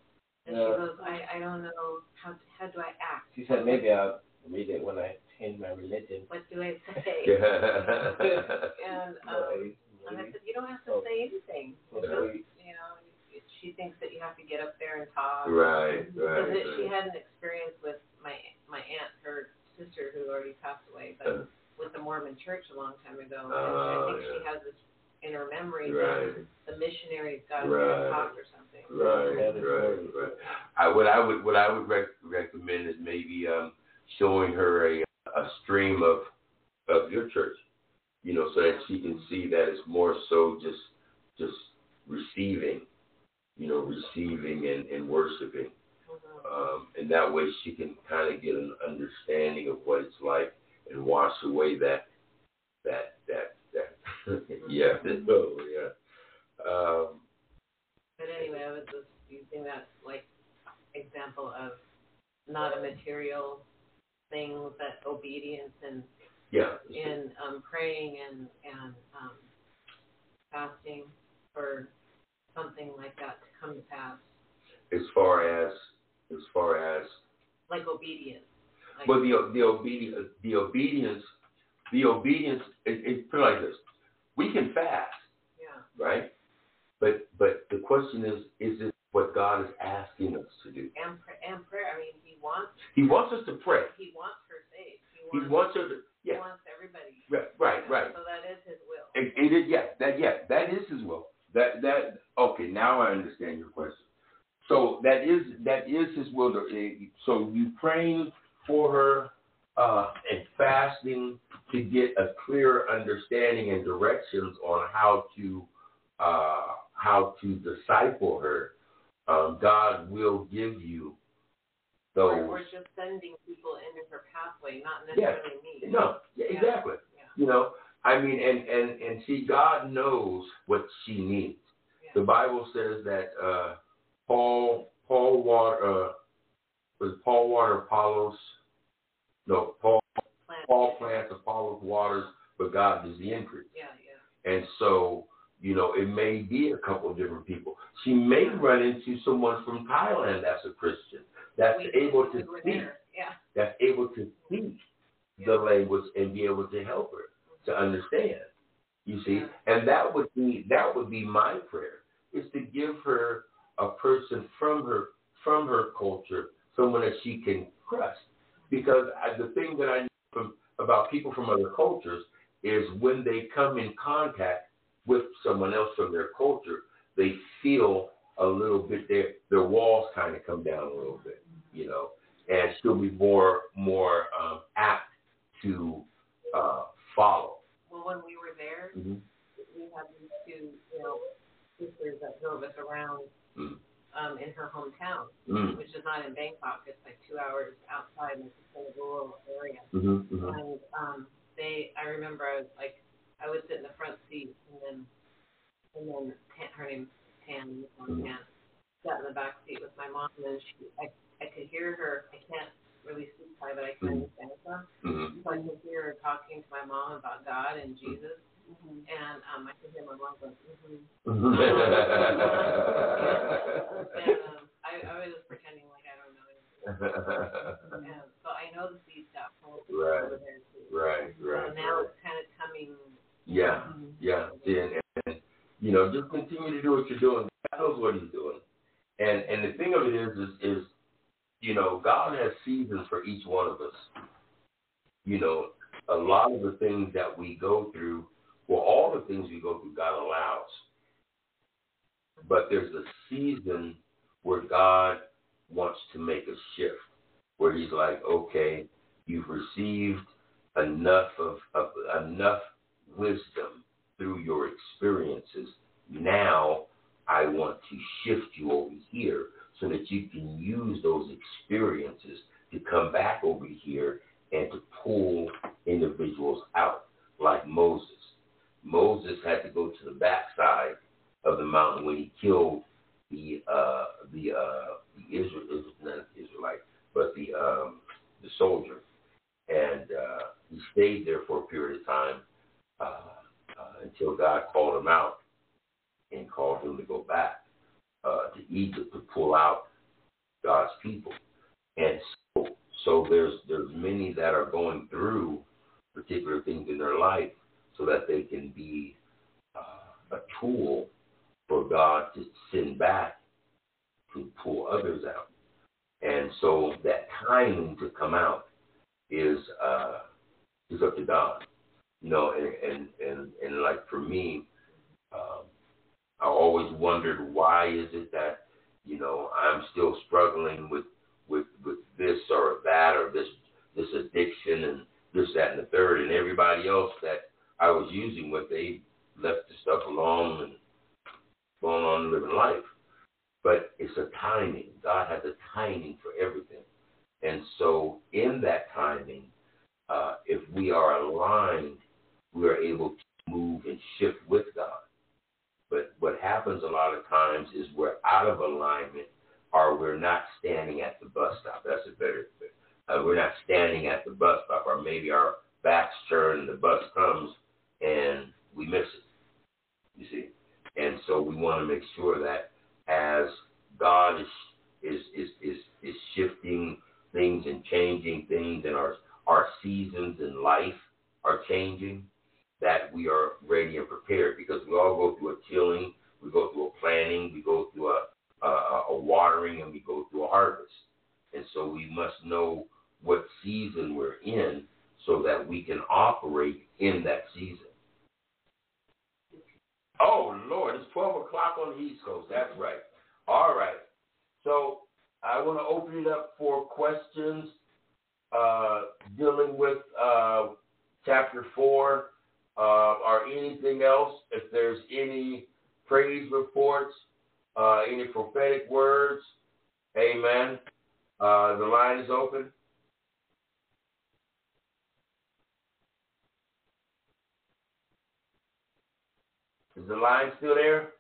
And she Yeah. goes, I, I don't know how how do I act? She said maybe I'll read it when I change my religion. What do I say? (laughs) and (laughs) um, and I said, you don't have to say anything. So Just, you know, she thinks that you have to get up there and talk. Right, right, Because it, she had an experience with my my aunt, her sister, who already passed away, but Uh, with the Mormon Church a long time ago. and Oh, I think yeah. she has this in her memory Right. that the missionaries got Right. her to talk or something. Right, right, right. I what I would what I would rec- recommend is maybe um, showing her a a stream of of your church, you know, so that she can see that it's more so just just receiving, you know, receiving and, and worshiping, um, and that way she can kind of get an understanding of what it's like and wash away that that that that. (laughs) Yeah. (laughs) Oh yeah. Um, But anyway, I was just using that like example of not a material thing, but obedience and yeah. in um, praying and and um, fasting for something like that to come to pass, as far as as far as? Like obedience. Like, well the the obedience the obedience the obedience it, it put it like this. We can fast yeah, right? But but the question is is it what God is asking us to do and pr- and prayer. I mean, he wants He wants us to pray he wants her saved. He wants her to Yeah. he wants everybody. right right you know, right So that is his will. it, it is yeah that yeah that is His will that that okay now I understand your question so that is that is His will to, eh, so you praying for her uh, and fasting to get a clear understanding and directions on how to uh, how to disciple her, um, God will give you those. Or, or just sending people into her pathway, not Yeah. necessarily me. No, yeah, Yeah. exactly. Yeah. You know, I mean, and and and see, God knows what she needs. The Bible says that uh, Paul Paul water uh, was Paul water Apollos. No, Paul Plant. Paul plants, Apollos waters, but God does the increase. Yeah, yeah. And so, you know, it may be a couple of different people. She may run into someone from Thailand that's a Christian, that's we, able to were speak. Yeah. that's able to speak the language and be able to help her to understand. You see, and that would be that would be my prayer is to give her a person from her from her culture, someone that she can trust. Because I, the thing that I know from, about people from other cultures is when they come in contact with someone else from their culture, they feel a little bit their their walls kind of come down a little bit, you know. and she'll be more more um, apt to uh, follow. Well, when we were there, Mm-hmm. we had these two, you know, sisters that drove us around Mm. um, in her hometown, Mm. which is not in Bangkok. It's like two hours outside, in a rural area. Mhm, mhm. And um, they, I remember, I was like, I would sit in the front seat, and then, and then Tan, her name's Tan, Mhm. Tan, sat in the back seat with my mom, and she, I, I could hear her. I can't really speak Thai, but I can Mhm. understand some. Mhm. So I could hear her talking to my mom about God and Jesus, Mm-hmm. and um, I could hear my mom go, mm-hmm. Mhm. (laughs) and um, I, I was just pretending like I don't know anything. (laughs) and so I know the seeds got planted Right. over there too. right, So right. now right. it's kind of coming. Yeah, mm-hmm. yeah. See, and, and you know, just continue to do what you're doing. God knows what He's doing. And and the thing of it is, is, is you know, God has seasons for each one of us. You know, a lot of the things that we go through, well, all the things we go through, God allows. But there's a season where God wants to make a shift, where He's like, okay, you've received enough of, of enough wisdom through your experiences. Now I want to shift you over here so that you can use those experiences to come back over here and to pull individuals out, like Moses. Moses had to go to the backside of the mountain when he killed the uh, the uh, the Israel, not Israelite, but the um, the soldier, and uh, he stayed there for a period of time uh, uh, until God called him out and called him to go back uh, to Egypt to pull out God's people. And so, so there's there's many that are going through particular things in their life so that they can be uh, a tool for God to send back to pull others out. And so that timing to come out is uh, is up to God. You know, and and and, and like for me, um, I always wondered why is it that you know I'm still struggling with with with this or that or this this addiction and this that and the third, and everybody else that I was using with they left the stuff alone and going on living life. But it's a timing. God has a timing for everything. And so in that timing, uh, if we are aligned, we are able to move and shift with God. But what happens a lot of times is we're out of alignment or we're not standing at the bus stop. That's a better uh, we're not standing at the bus stop or maybe our backs turn and the bus comes and we miss it. You see? And so we want to make sure that as God is is is is, is shifting things and changing things and our our seasons in life are changing, that we are ready and prepared because we all go through a tilling, we go through a planting, we go through a a, a watering, and we go through a harvest. And so we must know what season we're in so that we can operate in that season. Oh Lord, it's twelve o'clock on the East Coast. That's right. All right. So I want to open it up for questions uh, dealing with uh, chapter four uh, or anything else. If there's any praise reports, uh, any prophetic words, Amen. Uh, the line is open. Is the line still there?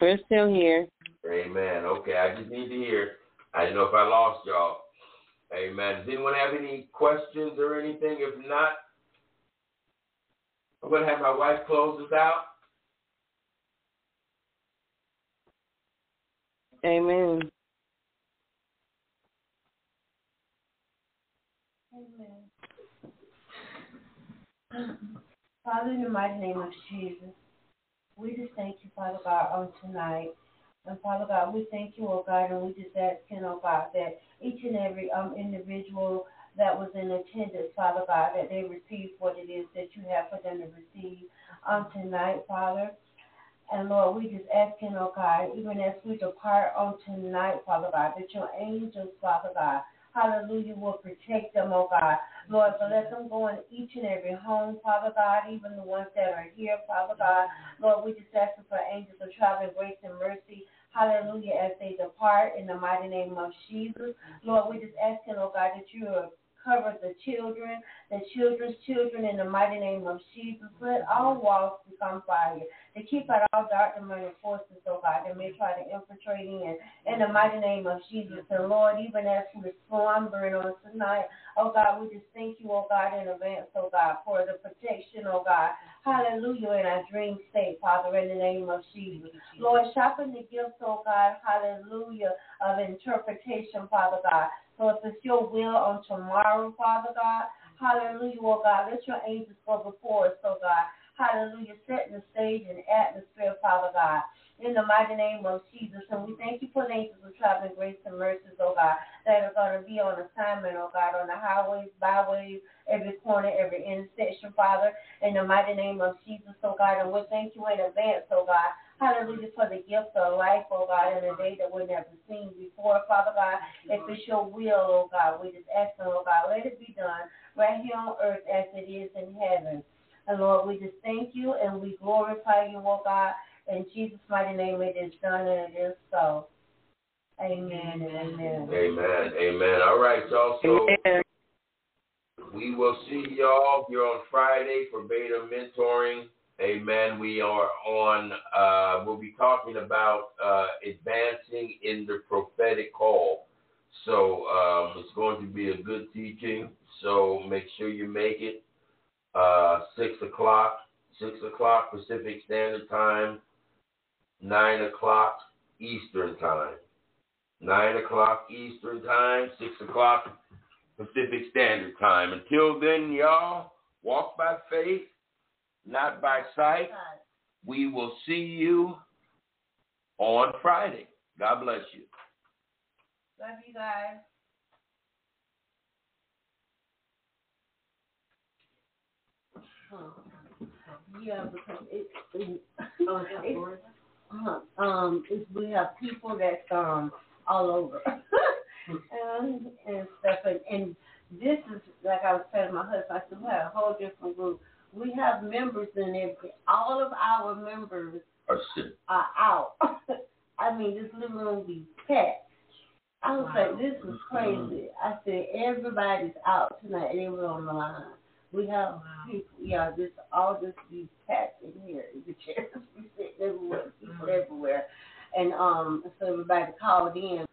We're still here. Amen. Okay, I just need to hear. I didn't know if I lost y'all. Amen. Does anyone have any questions or anything? If not, I'm going to have my wife close us out. Amen. Amen. Father, in the mighty name of Jesus, we just thank you, Father God, on tonight. And Father God, we thank you, oh God, and we just ask, you know, God, that each and every um individual that was in attendance, Father God, that they receive what it is that you have for them to receive um tonight, Father. And Lord, we just asking, oh God, even as we depart on tonight, Father God, that your angels, Father God, hallelujah, will protect them, oh God. Lord, but let them go in each and every home, Father God, even the ones that are here, Father God. Lord, we just asking for angels of traveling grace and mercy. Hallelujah, as they depart in the mighty name of Jesus. Lord, we just asking, oh God, that you will cover the children, the children's children in the mighty name of Jesus. Let all walls become fire. To keep out all dark demonic forces, oh God, that may try to infiltrate in. In the mighty name of Jesus. And Lord, even as we slumbering on tonight, oh God, we just thank you, oh God, in advance, oh God, for the protection, oh God. Hallelujah, in our dream state, Father, in the name of Jesus. Lord, sharpen the gifts, oh God, hallelujah, of interpretation, Father God. So if it's your will on tomorrow, Father God, hallelujah, oh God, let your angels go before us, oh God. Hallelujah, setting the stage and atmosphere, Father God. In the mighty name of Jesus. And we thank you for the angels of traveling grace and mercies, oh God, that are going to be on assignment, oh God, on the highways, byways, every corner, every intersection, Father. In the mighty name of Jesus, oh God. And we thank you in advance, oh God. Hallelujah for the gift of life, oh God, in a day that we've never seen before, Father God. If it's your will, oh God, we just ask, oh God, let it be done right here on earth as it is in heaven. And Lord, we just thank you and we glorify you, oh God. In Jesus' mighty name it is done and it is so. Amen amen. Amen. Amen. All right, y'all. So Amen. we will see y'all here on Friday for beta mentoring. Amen. We are on, uh, we'll be talking about uh, advancing in the prophetic call. So um, it's going to be a good teaching. So make sure you make it. Uh, 6 o'clock, 6 o'clock Pacific Standard Time, 9 o'clock Eastern Time. 9 o'clock Eastern Time, 6 o'clock Pacific Standard Time. Until then, y'all, walk by faith, not by sight. We will see you on Friday. God bless you. Love you guys. Yeah, because it, it, it uh, um, it's, we have people that's um all over (laughs) and, and stuff, and, and this is like I was telling my husband. I said we have a whole different group. We have members in every. All of our members Or are out. (laughs) I mean, this living room be packed. I was like, this is crazy. I said, everybody's out tonight. They were on the line. We have people, yeah, this all this be packed in here. The chairs (laughs) be sitting everywhere, people everywhere, and um, so everybody called in.